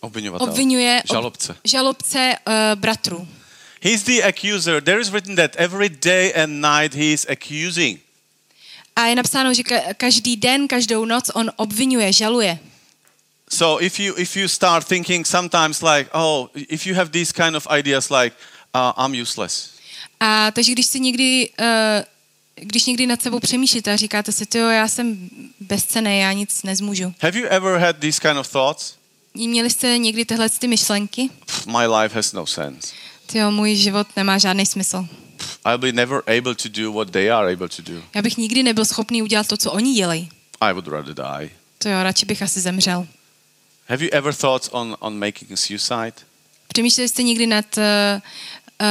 obvinuje ob- Žalobce. žalobce uh, bratrů. He's the accuser. There is written that every day and night he is accusing. A je napsáno, že ka- každý den, každou noc on obvinuje, žaluje. So if you if you start thinking sometimes like, oh, if you have these kind of ideas like, uh, I'm useless. A takže když si někdy, uh, když někdy nad sebou přemýšlíte a říkáte si, jo, já jsem bezcený, já nic nezmůžu. Have you ever had these kind of thoughts? Měli jste někdy tyhle ty myšlenky? My life has no sense. Jo, můj život nemá žádný smysl. I'll be never able to do what they are able to do. Já bych nikdy nebyl schopný udělat to, co oni dělají. I would rather die. To jo, radši bych asi zemřel. Have you ever thoughts on, on making a suicide? Přemýšleli jste někdy nad uh, uh,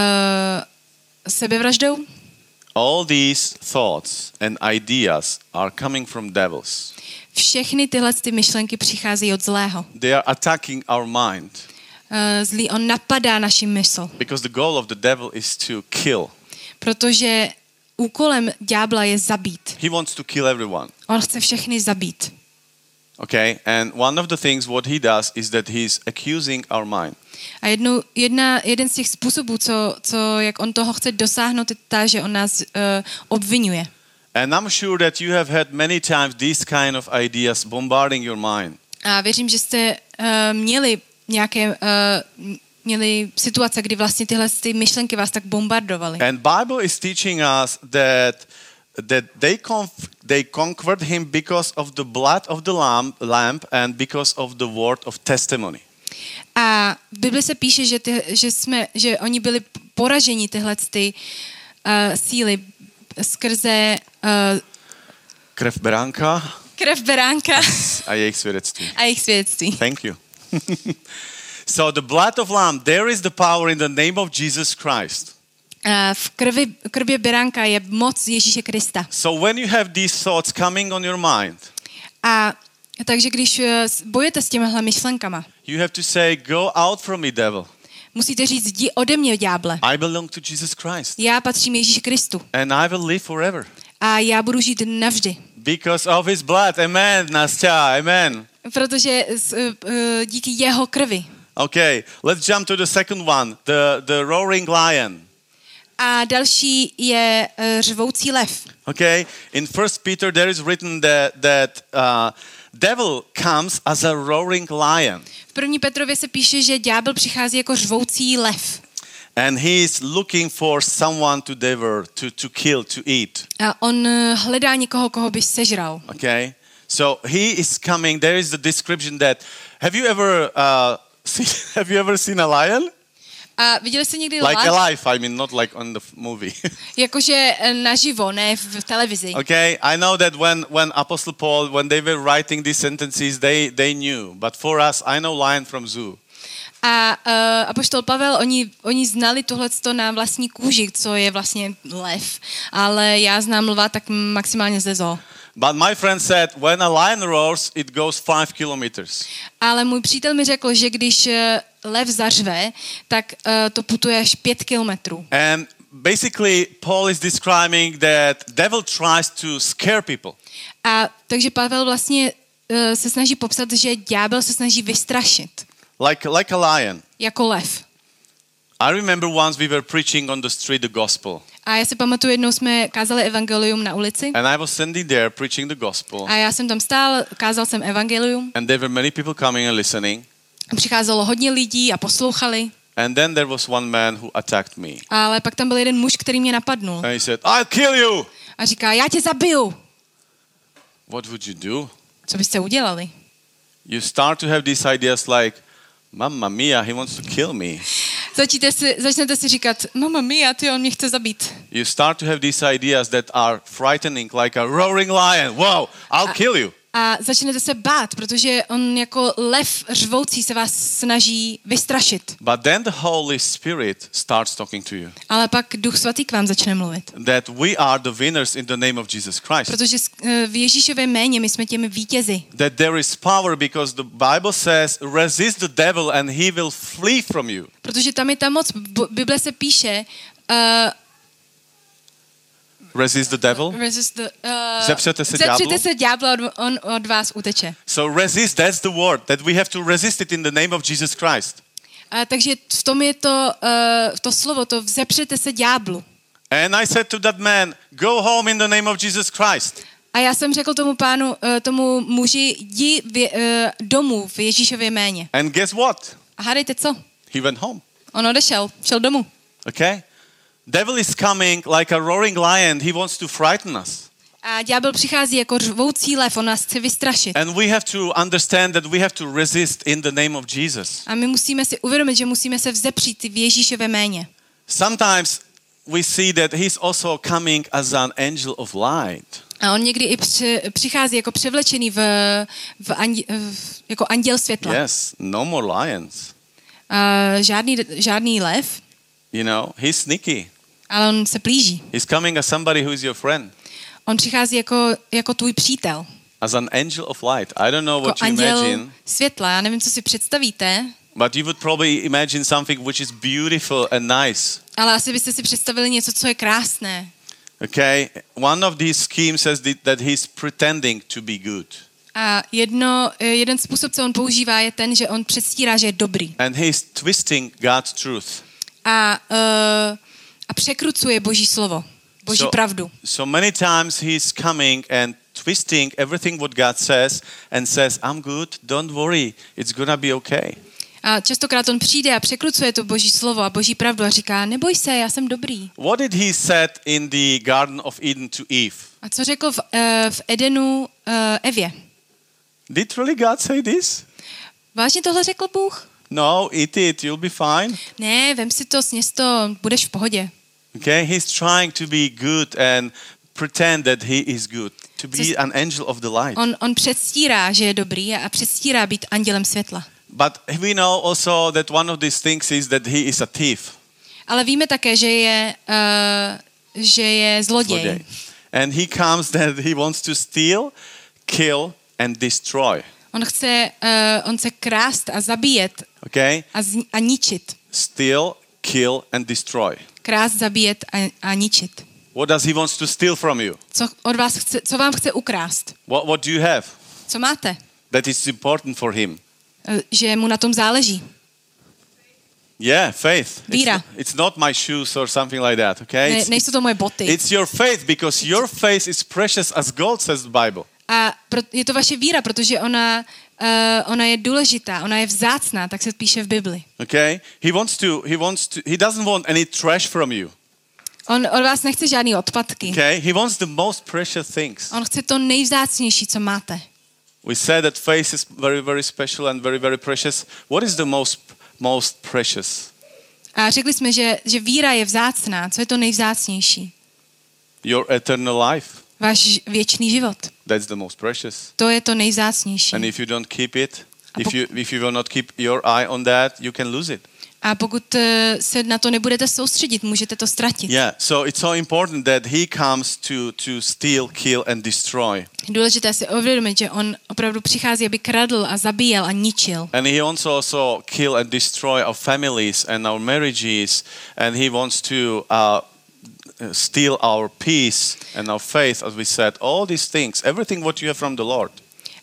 sebevraždou? All these thoughts and ideas are coming from devils. Všechny tyhle ty myšlenky přicházejí od zlého. They are attacking our mind Uh, zlý, on napadá naši mysl, because the goal of the devil is to kill. Protože úkolem ďábla je zabít. He wants to kill everyone. On chce všechny zabít. Okay? And one of the things what he does is that he's accusing our mind. A jednou, jedna, jeden z těch způsobů, co, co, jak on toho chce dosáhnout, je ta, že on nás uh, obvinuje. And I'm sure that you have had many times these kind of ideas bombarding your mind. A věřím, že jste uh, měli nějaké uh, měli situace, kdy vlastně tyhle ty myšlenky vás tak bombardovaly. And Bible is teaching us that that they conf- they conquered him because of the blood of the lamb, lamb and because of the word of testimony. A v Bibli se píše, že, ty, že, jsme, že oni byli poraženi tyhle ty uh, síly skrze uh, Krev beránka krev beránka a jejich svědectví. a jejich svědectví. Thank you. so the blood of lamb, there is the power in the name of Jesus Christ. Uh, v krvi, krvě beránka je moc Ježíše Krista. So when you have these thoughts coming on your mind, A takže když uh, bojujete s těmihle myšlenkama, you have to say, "Go out from me, devil. musíte říct, jdi ode mě, ďáble. I belong to Jesus Christ, Já patřím Ježíši Kristu and I will live forever a já budu žít navždy. because of His blood." Amen, Nastya. Amen. Protože uh, díky jeho krvi. Okay, let's jump to the second one, the the roaring lion. A další je uh, řvoucí lev. Okay, in First Peter there is written that that uh, devil comes as a roaring lion, V první Petrově se píše, že ďábel přichází jako řvoucí lev. and he is looking for someone to devour, to to kill, to eat. A on eh, hledá někoho, koho by sežral. Okay, so he is coming. There is the description that. Have you ever uh, have you ever seen a lion? A viděli jste někdy Like lev? alive? I mean, not like on the movie. Jakože eh, naživo, ne v televizi. okay, I know that when when Apostle Paul, when they were writing these sentences, they they knew. But for us, I know lion from zoo. A uh, apoštol Pavel, oni, oni znali tohleto na vlastní kůži, co je vlastně lev. Ale já znám lva tak maximálně ze zoo. But my friend said, when a lion roars, it goes five kilometers. Ale můj přítel mi řekl, že když eh, lev zařve, tak uh, to putuje až pět kilometrů. And basically, Paul is describing that devil tries to scare people. A takže Pavel vlastně uh, se snaží popsat, že ďábel se snaží vystrašit. Like, like a lion. Jako lev. I remember once we were preaching on the street the gospel. A já si pamatuju, jednou jsme kázali evangelium na ulici And I was standing there preaching the gospel. a já jsem tam stál, kázal jsem evangelium. And there were many people coming and listening. Přicházelo hodně lidí a poslouchali. And then there was one man who attacked me. Ale pak tam byl jeden muž, který mě napadnul. And he said, I'll kill you. A říká, já tě zabiju. What would you do? Co byste udělali? You start to have these ideas like, Mamma mia, he wants to kill me. Si, začnete si říkat, mama mia, ty on mě chce zabít. You start to have these ideas that are frightening, like a roaring lion. Wow, I'll kill you. A začnete se bát, protože on jako lev řvoucí se vás snaží vystrašit. But then the Holy Spirit starts talking to you. Ale pak Duch Svatý k vám začne mluvit. That we are the winners in the name of Jesus Christ. Protože eh, v Ježíšově méně my jsme těmi vítězi. That there is power because the Bible says, resist the devil and he will flee from you. Protože tam je ta moc. Bible se píše, uh, Resist the devil. resist the, uh, Zepřete se zepřete ďáblu? se ďábla, od, on od vás uteče. So resist, that's the word, that we have to resist it in the name of Jesus Christ. A takže v tom je to, uh, to slovo, to vzepřete se ďáblu. And I said to that man, go home in the name of Jesus Christ. A já jsem řekl tomu pánu, uh, tomu muži, jdi v, uh, domů v Ježíšově méně. And guess what? A hádejte co? He went home. On odešel, šel domů. Okay? Devil is coming like a roaring lion. He wants to frighten us. A ďábel přichází jako řvoucí lev, on nás chce vystrašit. And we have to understand that we have to resist in the name of Jesus. A my musíme si uvědomit, že musíme se vzepřít v Ježíšově méně. Sometimes we see that he's also coming as an angel of light. A on někdy i při, přichází jako převlečený v, v, andi, v jako anděl světla. Yes, no more lions. A žádný, žádný lev, You know, he's sneaky. Ale on se plíží. He's coming as somebody who is your friend, On přichází jako, jako tvůj přítel. as an angel of light. I don't know Jako what you anděl imagine, světla. Já nevím, co si představíte, but you would probably imagine something which is beautiful and nice. ale asi byste si představili něco, co je krásné. Okay, one of these schemes says that- he's pretending to be good. A jedno, jeden způsob, co on používá, je ten, že on předstírá, že je dobrý. And he's twisting God's truth. A, uh, a překrucuje boží slovo, boží So- pravdu. So many times he's coming and twisting everything what God says and says, I'm good, don't worry, it's gonna be okay. A častokrát on přijde a překrucuje to boží slovo a boží pravdu a říká, neboj se, já jsem dobrý. What did he said in the Garden of Eden to Eve? A co řekl v, uh, v Edenu uh, Evě? Did really God say this? Vážně tohle řekl Bůh? No, eat it, you'll be fine. Ne, vem si to, sněz to, budeš v pohodě. Okay, he's trying to be good and pretend that he is good, to be an angel of the light. On, on předstírá, že je dobrý a předstírá být andělem světla. But we know also that one of these things is that he is a thief. Ale víme také, že je, uh, že je zloděj. zloděj. And he comes that he wants to steal, kill and destroy. On chce, uh, on chce krást a zabíjet Okay? a, z, a ničit. Steal, kill and destroy. Krást, zabíjet a, a ničit. What does he wants to steal from you? Co, od vás chce, co vám chce ukrást? What, what do you have Co máte? that is important for him? Eh, Že mu na tom záleží. Yeah, faith. It's, Víra. it's not my shoes or something like that, okay? Ne, It's, nejsou to moje boty. it's your faith because your faith is precious as gold, says the Bible. A pro, je to vaše víra, protože ona, uh, ona je důležitá, ona je vzácná, tak se píše v Bibli. Okay? He wants to, he wants to, he doesn't want any trash from you. On od vás nechce žádný odpadky. Okay? He wants the most precious things. On chce to nejvzácnější, co máte. We said that faith is very, very special and very, very precious. What is the most, most precious? A řekli jsme, že, že víra je vzácná. Co je to nejvzácnější? Your eternal life. Váš věčný život. That's the most precious. To je to nejvzácnější. And if you don't keep it, A if you, if you will not keep your eye on that, you can lose it. A pokud eh, se na to nebudete soustředit, můžete to ztratit. Yeah, so it's so important that he comes to, to steal, kill, and destroy. Důležité si uvědomit, že on opravdu přichází, aby kradl a zabíjel a ničil. And he wants also kill and destroy our families and our marriages, and he wants to uh, steal our peace and our faith, as we said. All these things, everything what you have from the Lord.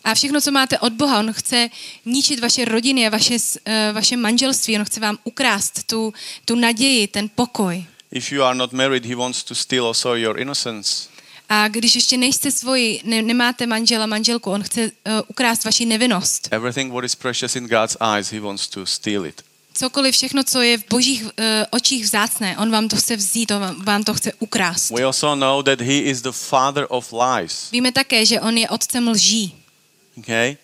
A všechno, co máte od Boha, on chce ničit vaše rodiny a vaše, eh, vaše manželství, on chce vám ukrást tu, tu naději, ten pokoj. If you are not married, he wants to steal also your innocence. A když ještě nejste svoji, ne, nemáte manžela, manželku, on chce uh, ukrást vaši nevinnost. Everything what is precious in God's eyes, he wants to steal it. Cokoliv, všechno, co je v božích uh, očích vzácné, on vám to chce vzít, on vám, vám to chce ukrást. We also know that he is the father of lies. Víme také, že on je otcem lží. Okay?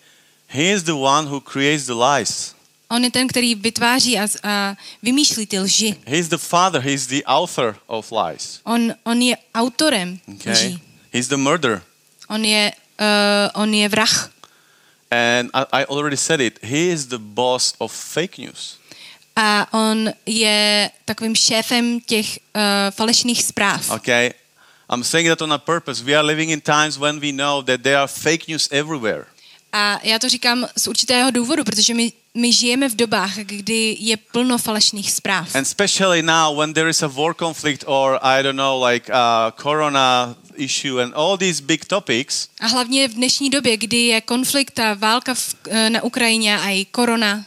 He is the one who creates the lies. On je ten, který vytváří a, a vymýšlí ty lži. He is the father, he is the author of lies. On, on je autorem Okay? lží. He's the murderer. On je, uh, on je vrah. And I, I already said it. He is the boss of fake news. A on je takovým šéfem těch uh, falešných zpráv. Okay? I'm saying that on a purpose. We are living in times when we know that there are fake news everywhere. A já to říkám z určitého důvodu, protože my, my žijeme v dobách, kdy je plno falešných zpráv. And especially now when there is a war conflict or I don't know, like uh, corona issue and all these big topics, A hlavně v dnešní době, kdy je konflikt a válka v, eh, na Ukrajině a i korona,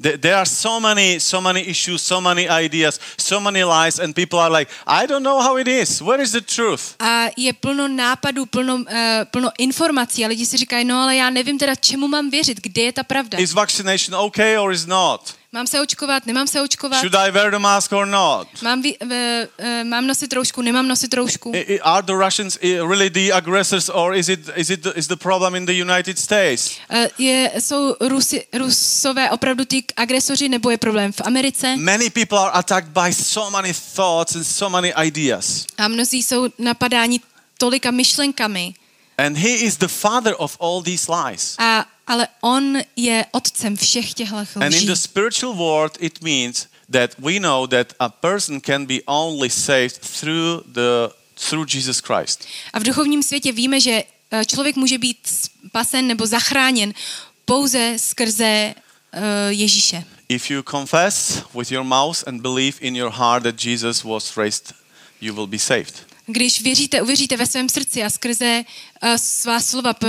There are so many, so many issues, so many ideas, so many lies, and people are like, I don't know how it is. Where is the truth? a je plno nápadů, plno, uh, plno informací a lidi si říkají, no ale já nevím teda, čemu mám věřit, kde je ta pravda. Is vaccination okay or is not? Mám se očkovat, nemám se očkovat, Should I wear the mask or not? mám, vy, uh, uh, mám nosit roušku, nemám nosit roušku. I- I- Are the Russians really the aggressors, or is it is it is the problem in the United States? Uh, je, jsou Rusi, Rusové opravdu ty agresoři, nebo je problém v Americe? Many people are attacked by so many thoughts and so many ideas, A mnozí jsou napadáni tolika myšlenkami. and he is the father of all these lies. A, ale on je otcem všech těchto And in lží. the spiritual world, it means that we know that a person can be only saved through the through Jesus Christ. A v duchovním světě víme, že eh, člověk může být spasen nebo zachráněn pouze skrze uh, Ježíše. If you confess with your mouth and believe in your heart that Jesus was raised, you will be saved. Když věříte, uvěříte ve svém srdci a skrze uh, svá slova, p,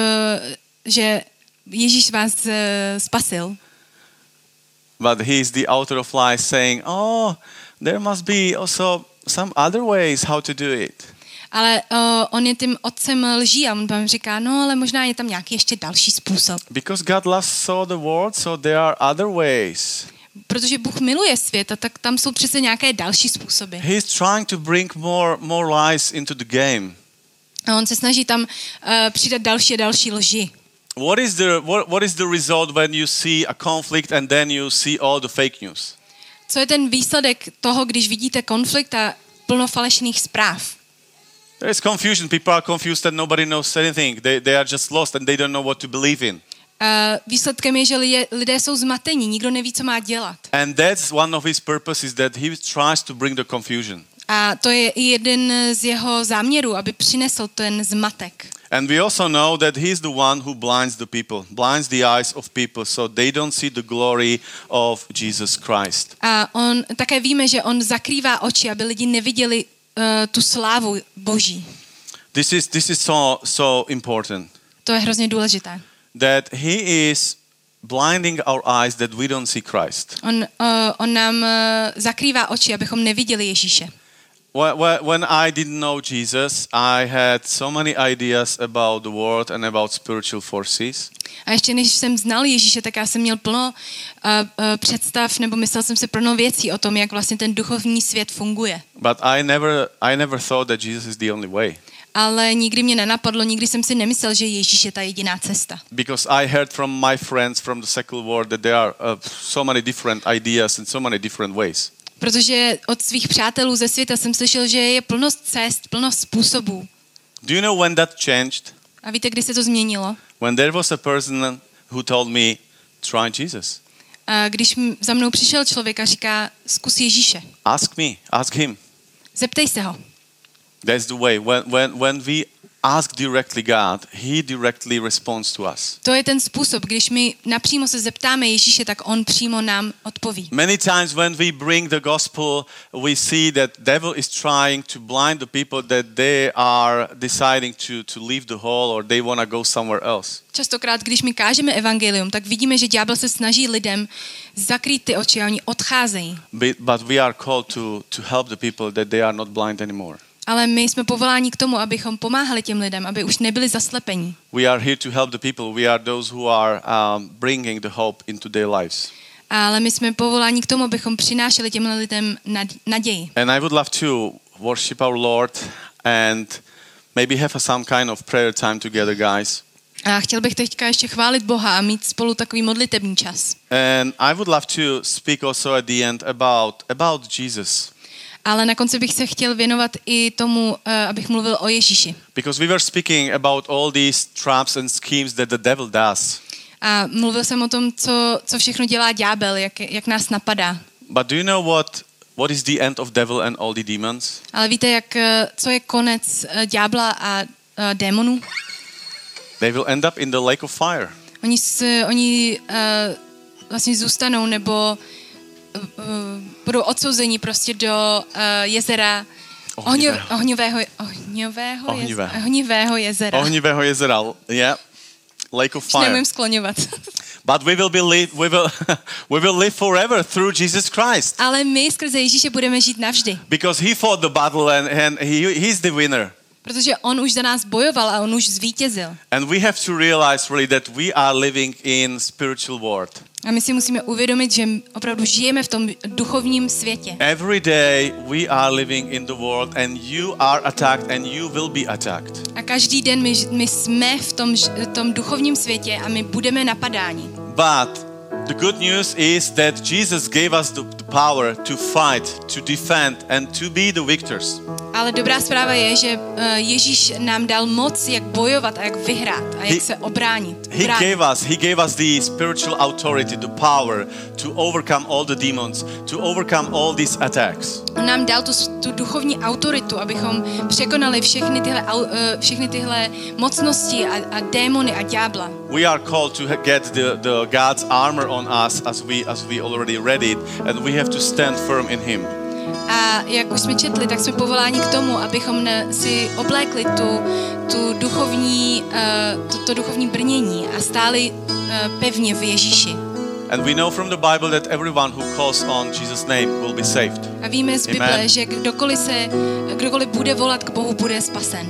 že Ježíš vás uh, spasil, But he is the author of lies, saying, "Oh, there must be also some other ways how to do it." ale uh, on je tím otcem lží a on vám říká, no ale možná je tam nějaký ještě další způsob. Because God loves so the world, so there are other ways. Protože Bůh miluje svět a tak tam jsou přece nějaké další způsoby. He is trying to bring more more lies into the game. A on se snaží tam uh, přidat další a další lži. What is the what, what is the result when you see a conflict and then you see all the fake news? Co je ten výsledek toho, když vidíte konflikt a plno falešných zpráv? There is confusion. People are confused and nobody knows anything. They, they are just lost and they don't know what to believe in. Uh, výsledkem je, že lidé, lidé jsou zmatení, nikdo neví, co má dělat. And that's one of his purposes that he tries to bring the confusion. A to je jeden z jeho záměrů, aby přinesl ten zmatek. And we also know that he's the one who blinds the people, blinds the eyes of people so they don't see the glory of Jesus Christ. A on také víme, že on zakrývá oči, aby lidi neviděli uh, tu slávu Boží. This is this is so so important To je hrozně důležité. that he is blinding our eyes that we don't see Christ. On, uh, on nám uh, zakrývá oči, abychom neviděli Ježíše. Wh- wh- When I didn't know Jesus, I had so many ideas about the world and about spiritual forces. A ještě než jsem znal Ježíše, tak já jsem měl plno uh, uh, představ, nebo myslel jsem si plno věcí o tom, jak vlastně ten duchovní svět funguje. But I never, I never thought that Jesus is the only way. Ale nikdy mě nenapadlo, nikdy jsem si nemyslel, že Ježíš je ta jediná cesta. Because I heard from my friends from the secular world that there are uh, so many different ideas and so many different ways. Protože od svých přátelů ze světa jsem slyšel, že je plno cest, plno způsobů. Do you know when that changed? A víte, kdy se to změnilo? When there was a person who told me, try Jesus. A když za mnou přišel člověk a říká, zkus Ježíše, Ask me, ask him. zeptej se ho. That's the way. When, when, when we ask directly God, He directly responds to us. To je ten způsob, když my napřímo se zeptáme Ježíše, tak on přímo nám odpoví. Many times when we bring the gospel, we see that devil is trying to blind the people that they are deciding to, to leave the hall or they want to go somewhere else. Častokrát, když my kážeme evangelium, tak vidíme, že ďábel se snaží lidem zakrýt ty oči a oni odcházejí. But, but we are called to, to help the people that they are not blind anymore. Ale my jsme povoláni k tomu, abychom pomáhali těm lidem, aby už nebyli zaslepení. We are here to help the people. We are those who are um, bringing the hope into their lives. Ale my jsme povoláni k tomu, abychom přinášeli těm lidem nad- naději. And I would love to worship our Lord and maybe have a, some kind of prayer time together, guys. A chtěl bych teďka ještě chválit Boha a mít spolu takový modlitební čas. And I would love to speak also at the end about about Jesus Ale na konci bych se chtěl věnovat i tomu, eh, abych mluvil o Ježíši. because we were speaking about all these traps and schemes that the devil does. A mluvil jsem o tom, co, co všechno dělá ďábel, jak, jak nás napadá. But do you know what what is the end of devil and all the demons? Ale víte, jak, eh, co je konec eh, ďábla a eh, démonů? They will end up in the lake of fire. Oni, s, oni uh, vlastně zůstanou nebo uh, budou odsouzeni prostě do uh, jezera Ohnivého. ohňového, ohňového, Ohnivého. Jez, ohnivého jezera. Ohnivého jezera. Yeah. Lake of fire. neumím skloňovat. But we will be live, we will we will live forever through Jesus Christ. Ale my skrze Ježíše budeme žít navždy. Because he fought the battle and, and he, he's the winner. Protože on už za nás bojoval a on už zvítězil. And we have to realize really that we are living in spiritual world. A my si musíme uvědomit, že opravdu žijeme v tom duchovním světě. Every day we are living in the world and you are attacked and you will be attacked. A každý den my, my jsme v tom, ž- tom duchovním světě a my budeme napadáni. But the good news is that Jesus gave us the, power to fight, to defend and to be the victors. Ale dobrá zpráva je, že eh, Ježíš nám dal moc, jak bojovat a jak vyhrát a jak He- se obránit. He gave us he gave us the spiritual authority, the power to overcome all the demons, to overcome all these attacks. On nám dal tu, tu duchovní autoritu, abychom překonali všechny tyhle, eh, všechny tyhle mocnosti a, a démony a ďábla. We are called to get the, the God's armor on us as we as we already read it, and we have to stand firm in Him. A jak už jsme četli, tak jsme povoláni k tomu, abychom si oblékli tu, tu duchovní, uh, to, to duchovní brnění a stáli uh, pevně v Ježíši. And we know from the Bible that everyone who calls on Jesus' name will be saved. A víme z Bible, Amen. že kdokoliv, se, kdokoliv bude volat k Bohu, bude spasen.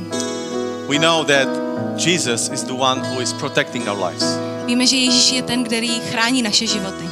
We know that Jesus is the one who is protecting our lives. Víme, že Ježíš je ten, který chrání naše životy.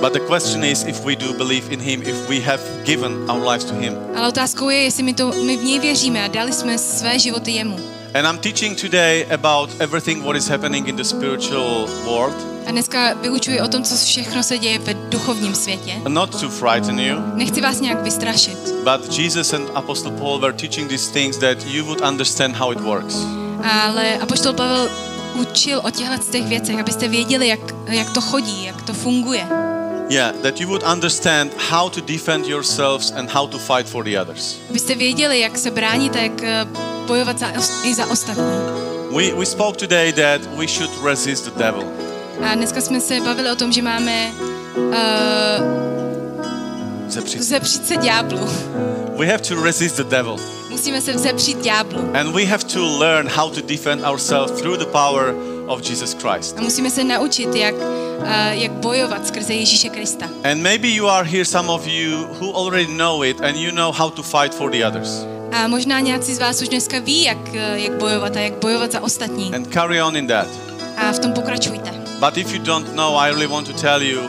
But the question is if we do believe in Him, if we have given our lives to Him. Ale otázkou je, jestli my, to, my v něj věříme a dali jsme své životy jemu. And I'm teaching today about everything what is happening in the spiritual world, A dneska vyučuji o tom, co všechno se děje ve duchovním světě. not to frighten you, Nechci vás nějak vystrašit, but Jesus and Apostle Paul were teaching these things that you would understand how it works. Ale apoštol Pavel učil o těchto těch věcech, abyste věděli, jak, jak to chodí, jak to funguje. Yeah, that you would understand how to defend yourselves and how to fight for the others. Abyste věděli, jak se bránit a jak eh, bojovat za, i za ostatní. We, we spoke today that we should resist the devil. A dneska jsme se bavili o tom, že máme uh, Zepřít. se ďáblu. We have to resist the devil. Musíme se vzepřít ďáblu. And we have to learn how to defend ourselves through the power of Jesus Christ. A musíme se naučit, jak, eh, jak bojovat skrze Ježíše Krista. And maybe you are here, some of you who already know it, and you know how to fight for the others. A možná nějací z vás už dneska ví, jak, eh, jak bojovat a jak bojovat za ostatní. And carry on in that. A v tom pokračujte. But if you don't know, I really want to tell you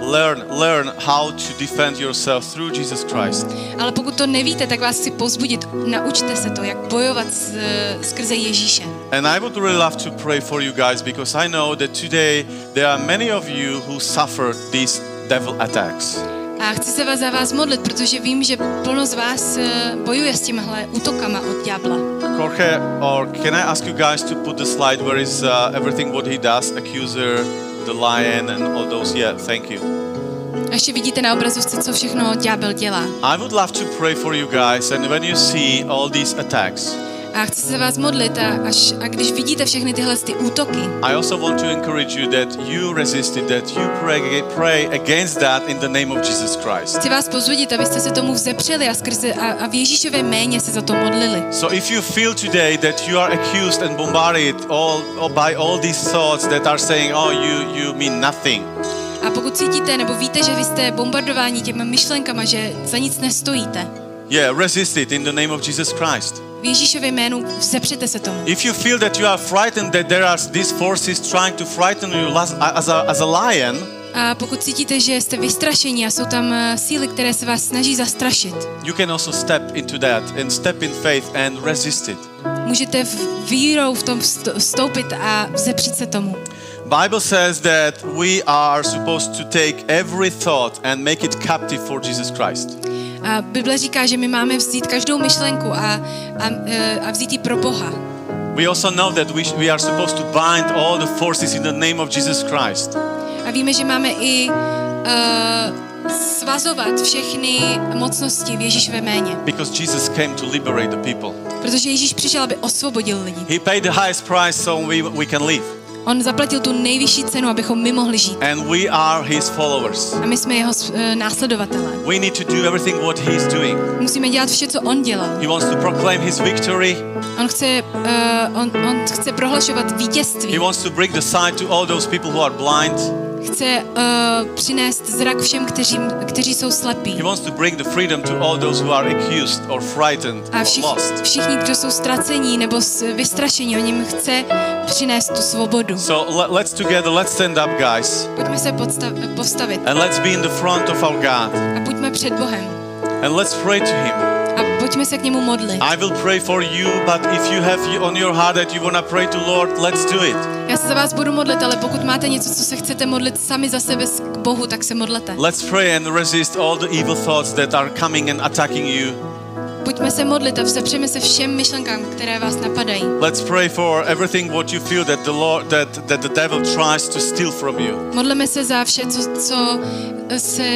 learn learn how to defend yourself through Jesus Christ. Ale pokud to nevíte, tak vás chci pozbudit. Naučte se to, jak bojovat s, skrze Ježíše. And I would really love to pray for you guys because I know that today there are many of you who suffered these devil attacks. A chci se vás za vás modlit, protože vím, že plno z vás eh, bojuje s těmhle útokama od ďábla. Jorge, or can I ask you guys to put the slide where is uh, everything what he does, accuser, the lion and all those? Yeah, thank you. A ještě vidíte na obrazovce, co všechno ďábel dělá. I would love to pray for you guys and when you see all these attacks, A chci se vás modlit a, až, a když vidíte všechny tyhle ty útoky, I also want to encourage you that you resist it, that you pray, pray against that in the name of Jesus Christ. chci vás pozvodit, abyste se tomu vzepřeli a, skrze, a, a v Ježíšové jméně se za to modlili. So if you feel today that you are accused and bombarded all, all by all these thoughts that are saying, oh, you, you mean nothing, A pokud cítíte nebo víte, že vy jste bombardováni těma myšlenkama, že za nic nestojíte, yeah, resist it in the name of Jesus Christ. v Ježíšově jménu vzepřete se tomu. If you feel that you are frightened, that there are these forces trying to frighten you as, a, as a lion, A pokud cítíte, že jste vystrašení a jsou tam eh, síly, které se vás snaží zastrašit, you can also step into that and step in faith and resist it. můžete v vírou v tom vsto- vstoupit a vzepřít se tomu. Bible says that we are supposed to take every thought and make it captive for Jesus Christ. A Bible říká, že my máme vzít každou myšlenku a, a, eh, a vzít ji pro Boha. We also know that we, we are supposed to bind all the forces in the name of Jesus Christ. A víme, že máme i uh, svazovat všechny mocnosti v Ježíšové jméně. Because Jesus came to liberate the people. Protože Ježíš přišel, aby osvobodil lidi. He paid the highest price so we, we can live. On zaplatil tu nejvyšší cenu, abychom my mohli žít. And we are his followers. A my jsme jeho uh, následovatelé. We need to do everything what he's doing. Musíme dělat vše, co on dělal. He wants to proclaim his victory. On chce, uh, on, on chce prohlašovat vítězství. He wants to bring the sight to all those people who are blind. Chce uh, přinést zrak všem, kteří, kteří jsou slepí. He wants to bring the freedom to all those who are accused or frightened A or všich, lost. všichni, kdo jsou ztracení nebo vystrašení, on jim chce přinést tu svobodu. So le- let's together, let's stand up, guys, Pojďme se podstav, postavit and let's be in the front of our God, a buďme před Bohem. and let's pray to Him. Pojďme se k němu modlit. I will pray for you, but if you have on your heart that you wanna pray to Lord, let's do it. Já se za vás budu modlit, ale pokud máte něco, co se chcete modlit sami za sebe k Bohu, tak se modlete. Let's pray and resist all the evil thoughts that are coming and attacking you. Pojďme se modlit a vzepřeme se všem myšlenkám, které vás napadají. Let's pray for everything what you feel that the Lord that that the devil tries to steal from you. Modleme se za vše, co, co, se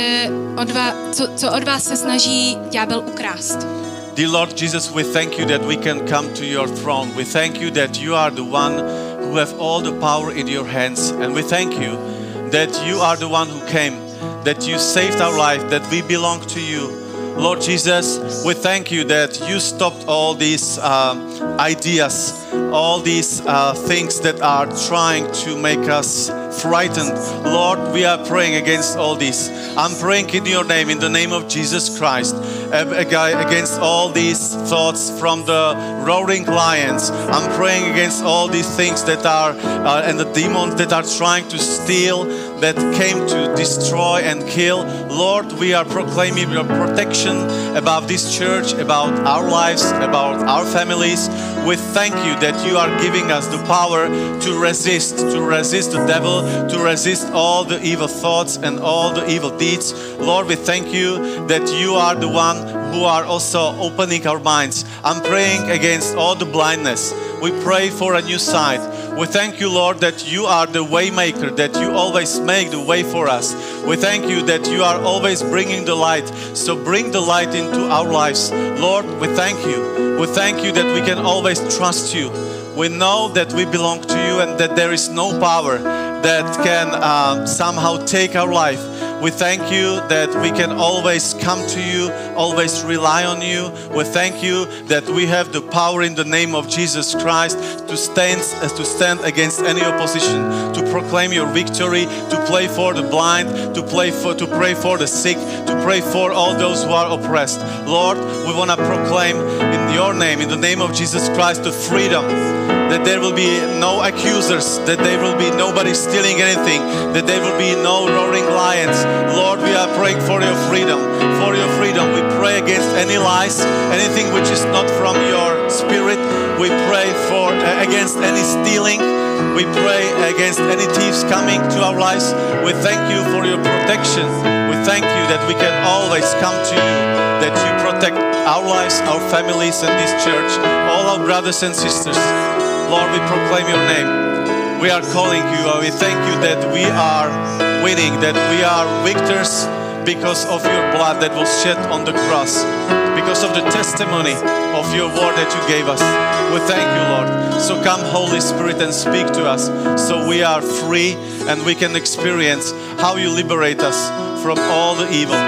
od vás, co, co od vás se snaží ďábel ukrást. Dear Lord Jesus, we thank you that we can come to your throne. We thank you that you are the one who have all the power in your hands. And we thank you that you are the one who came, that you saved our life, that we belong to you. Lord Jesus, we thank you that you stopped all these uh, ideas, all these uh, things that are trying to make us frightened. Lord, we are praying against all this. I'm praying in your name, in the name of Jesus Christ, against all these thoughts from the roaring lions. I'm praying against all these things that are, uh, and the demons that are trying to steal, that came to destroy and kill. Lord, we are proclaiming your protection about this church, about our lives, about our families. We thank you that you are giving us the power to resist, to resist the devil, to resist all the evil thoughts and all the evil deeds. Lord, we thank you that you are the one who are also opening our minds. I'm praying against all the blindness. We pray for a new sight. We thank you, Lord, that you are the waymaker, that you always make the way for us. We thank you that you are always bringing the light. So bring the light into our lives. Lord, we thank you. We thank you that we can always trust you. We know that we belong to you and that there is no power that can uh, somehow take our life. We thank you that we can always come to you, always rely on you. We thank you that we have the power in the name of Jesus Christ to stand, uh, to stand against any opposition, to proclaim your victory, to play for the blind, to play for, to pray for the sick, to pray for all those who are oppressed. Lord, we want to proclaim in your name, in the name of Jesus Christ, the freedom that there will be no accusers, that there will be nobody stealing anything, that there will be no roaring lions. Lord, we are praying for your freedom, for your freedom. We pray against any lies, anything which is not from your spirit. We pray for uh, against any stealing. We pray against any thieves coming to our lives. We thank you for your protection. We thank you that we can always come to you, that you protect our lives, our families, and this church, all our brothers and sisters. Lord, we proclaim your name. We are calling you. uh, We thank you that we are winning, that we are victors because of your blood that was shed on the cross, because of the testimony of your word that you gave us. We thank you, Lord. So come, Holy Spirit, and speak to us so we are free and we can experience how you liberate us from all the evil.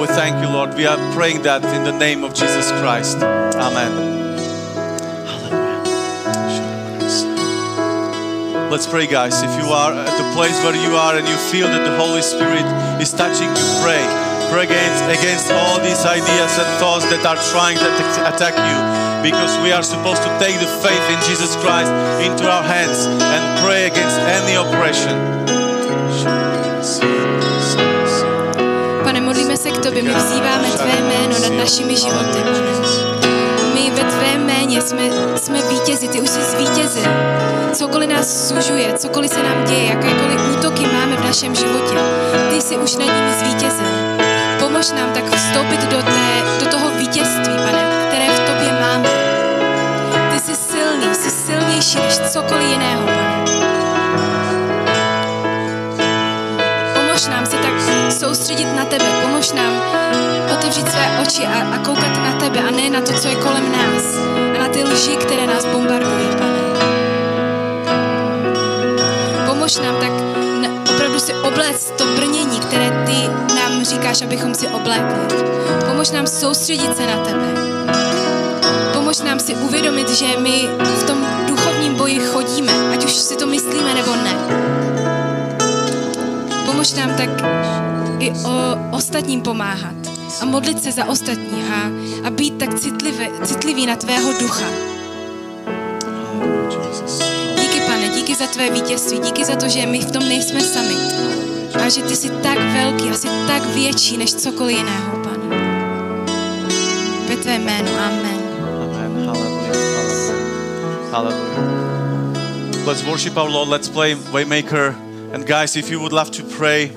We thank you, Lord. We are praying that in the name of Jesus Christ. Amen. Let's pray, guys. If you are at the place where you are and you feel that the Holy Spirit is touching you, pray. Pray against, against all these ideas and thoughts that are trying to attack- you. Because we are supposed to take the faith in Jesus Christ into our hands and pray against any oppression. Pane, modlíme se k tobě, my vzýváme tvé jméno nad našimi životy. My ve tvé jméně jsme, jsme vítězi, ty už jsi zvítězil. Cokoliv nás sužuje, cokoliv se nám děje, jakékoliv útoky máme v našem životě, ty jsi už nad nimi zvítězil. Pomož nám tak vstoupit do, té, do toho vítězství, pane, které v tobě máme. Ty jsi silný, jsi silnější než cokoliv jiného, pane. Soustředit na tebe, pomož nám otevřít své oči a, a koukat na tebe a ne na to, co je kolem nás a na ty lži, které nás bombardují, pane. Pomož nám tak opravdu si obléct to brnění, které ty nám říkáš, abychom si oblékli. Pomož nám soustředit se na tebe. Pomož nám si uvědomit, že my v tom duchovním boji chodíme, ať už si to myslíme nebo ne. Pomož nám tak i o ostatním pomáhat a modlit se za ostatní a, a být tak citlivý, citlivý na tvého ducha. Díky, pane, díky za tvé vítězství, díky za to, že my v tom nejsme sami. A že ty jsi tak velký a jsi tak větší než cokoliv jiného, pane. Ve tvé jménu, amen. Amen. Hallelujah. Hallelujah. Let's worship our Lord. Let's play Waymaker. And guys, if you would love to pray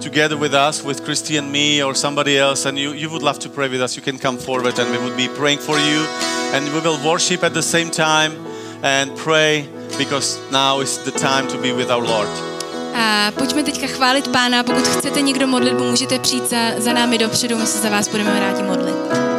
together with us, with Christy and me or somebody else, and you, you would love to pray with us, you can come forward and we would be praying for you. And we will worship at the same time and pray because now is the time to be with our Lord. A pojďme teďka chválit pána. Pokud chcete někdo modlitbu, můžete přijít za, za námi dopředu, my se za vás budeme rádi modlit.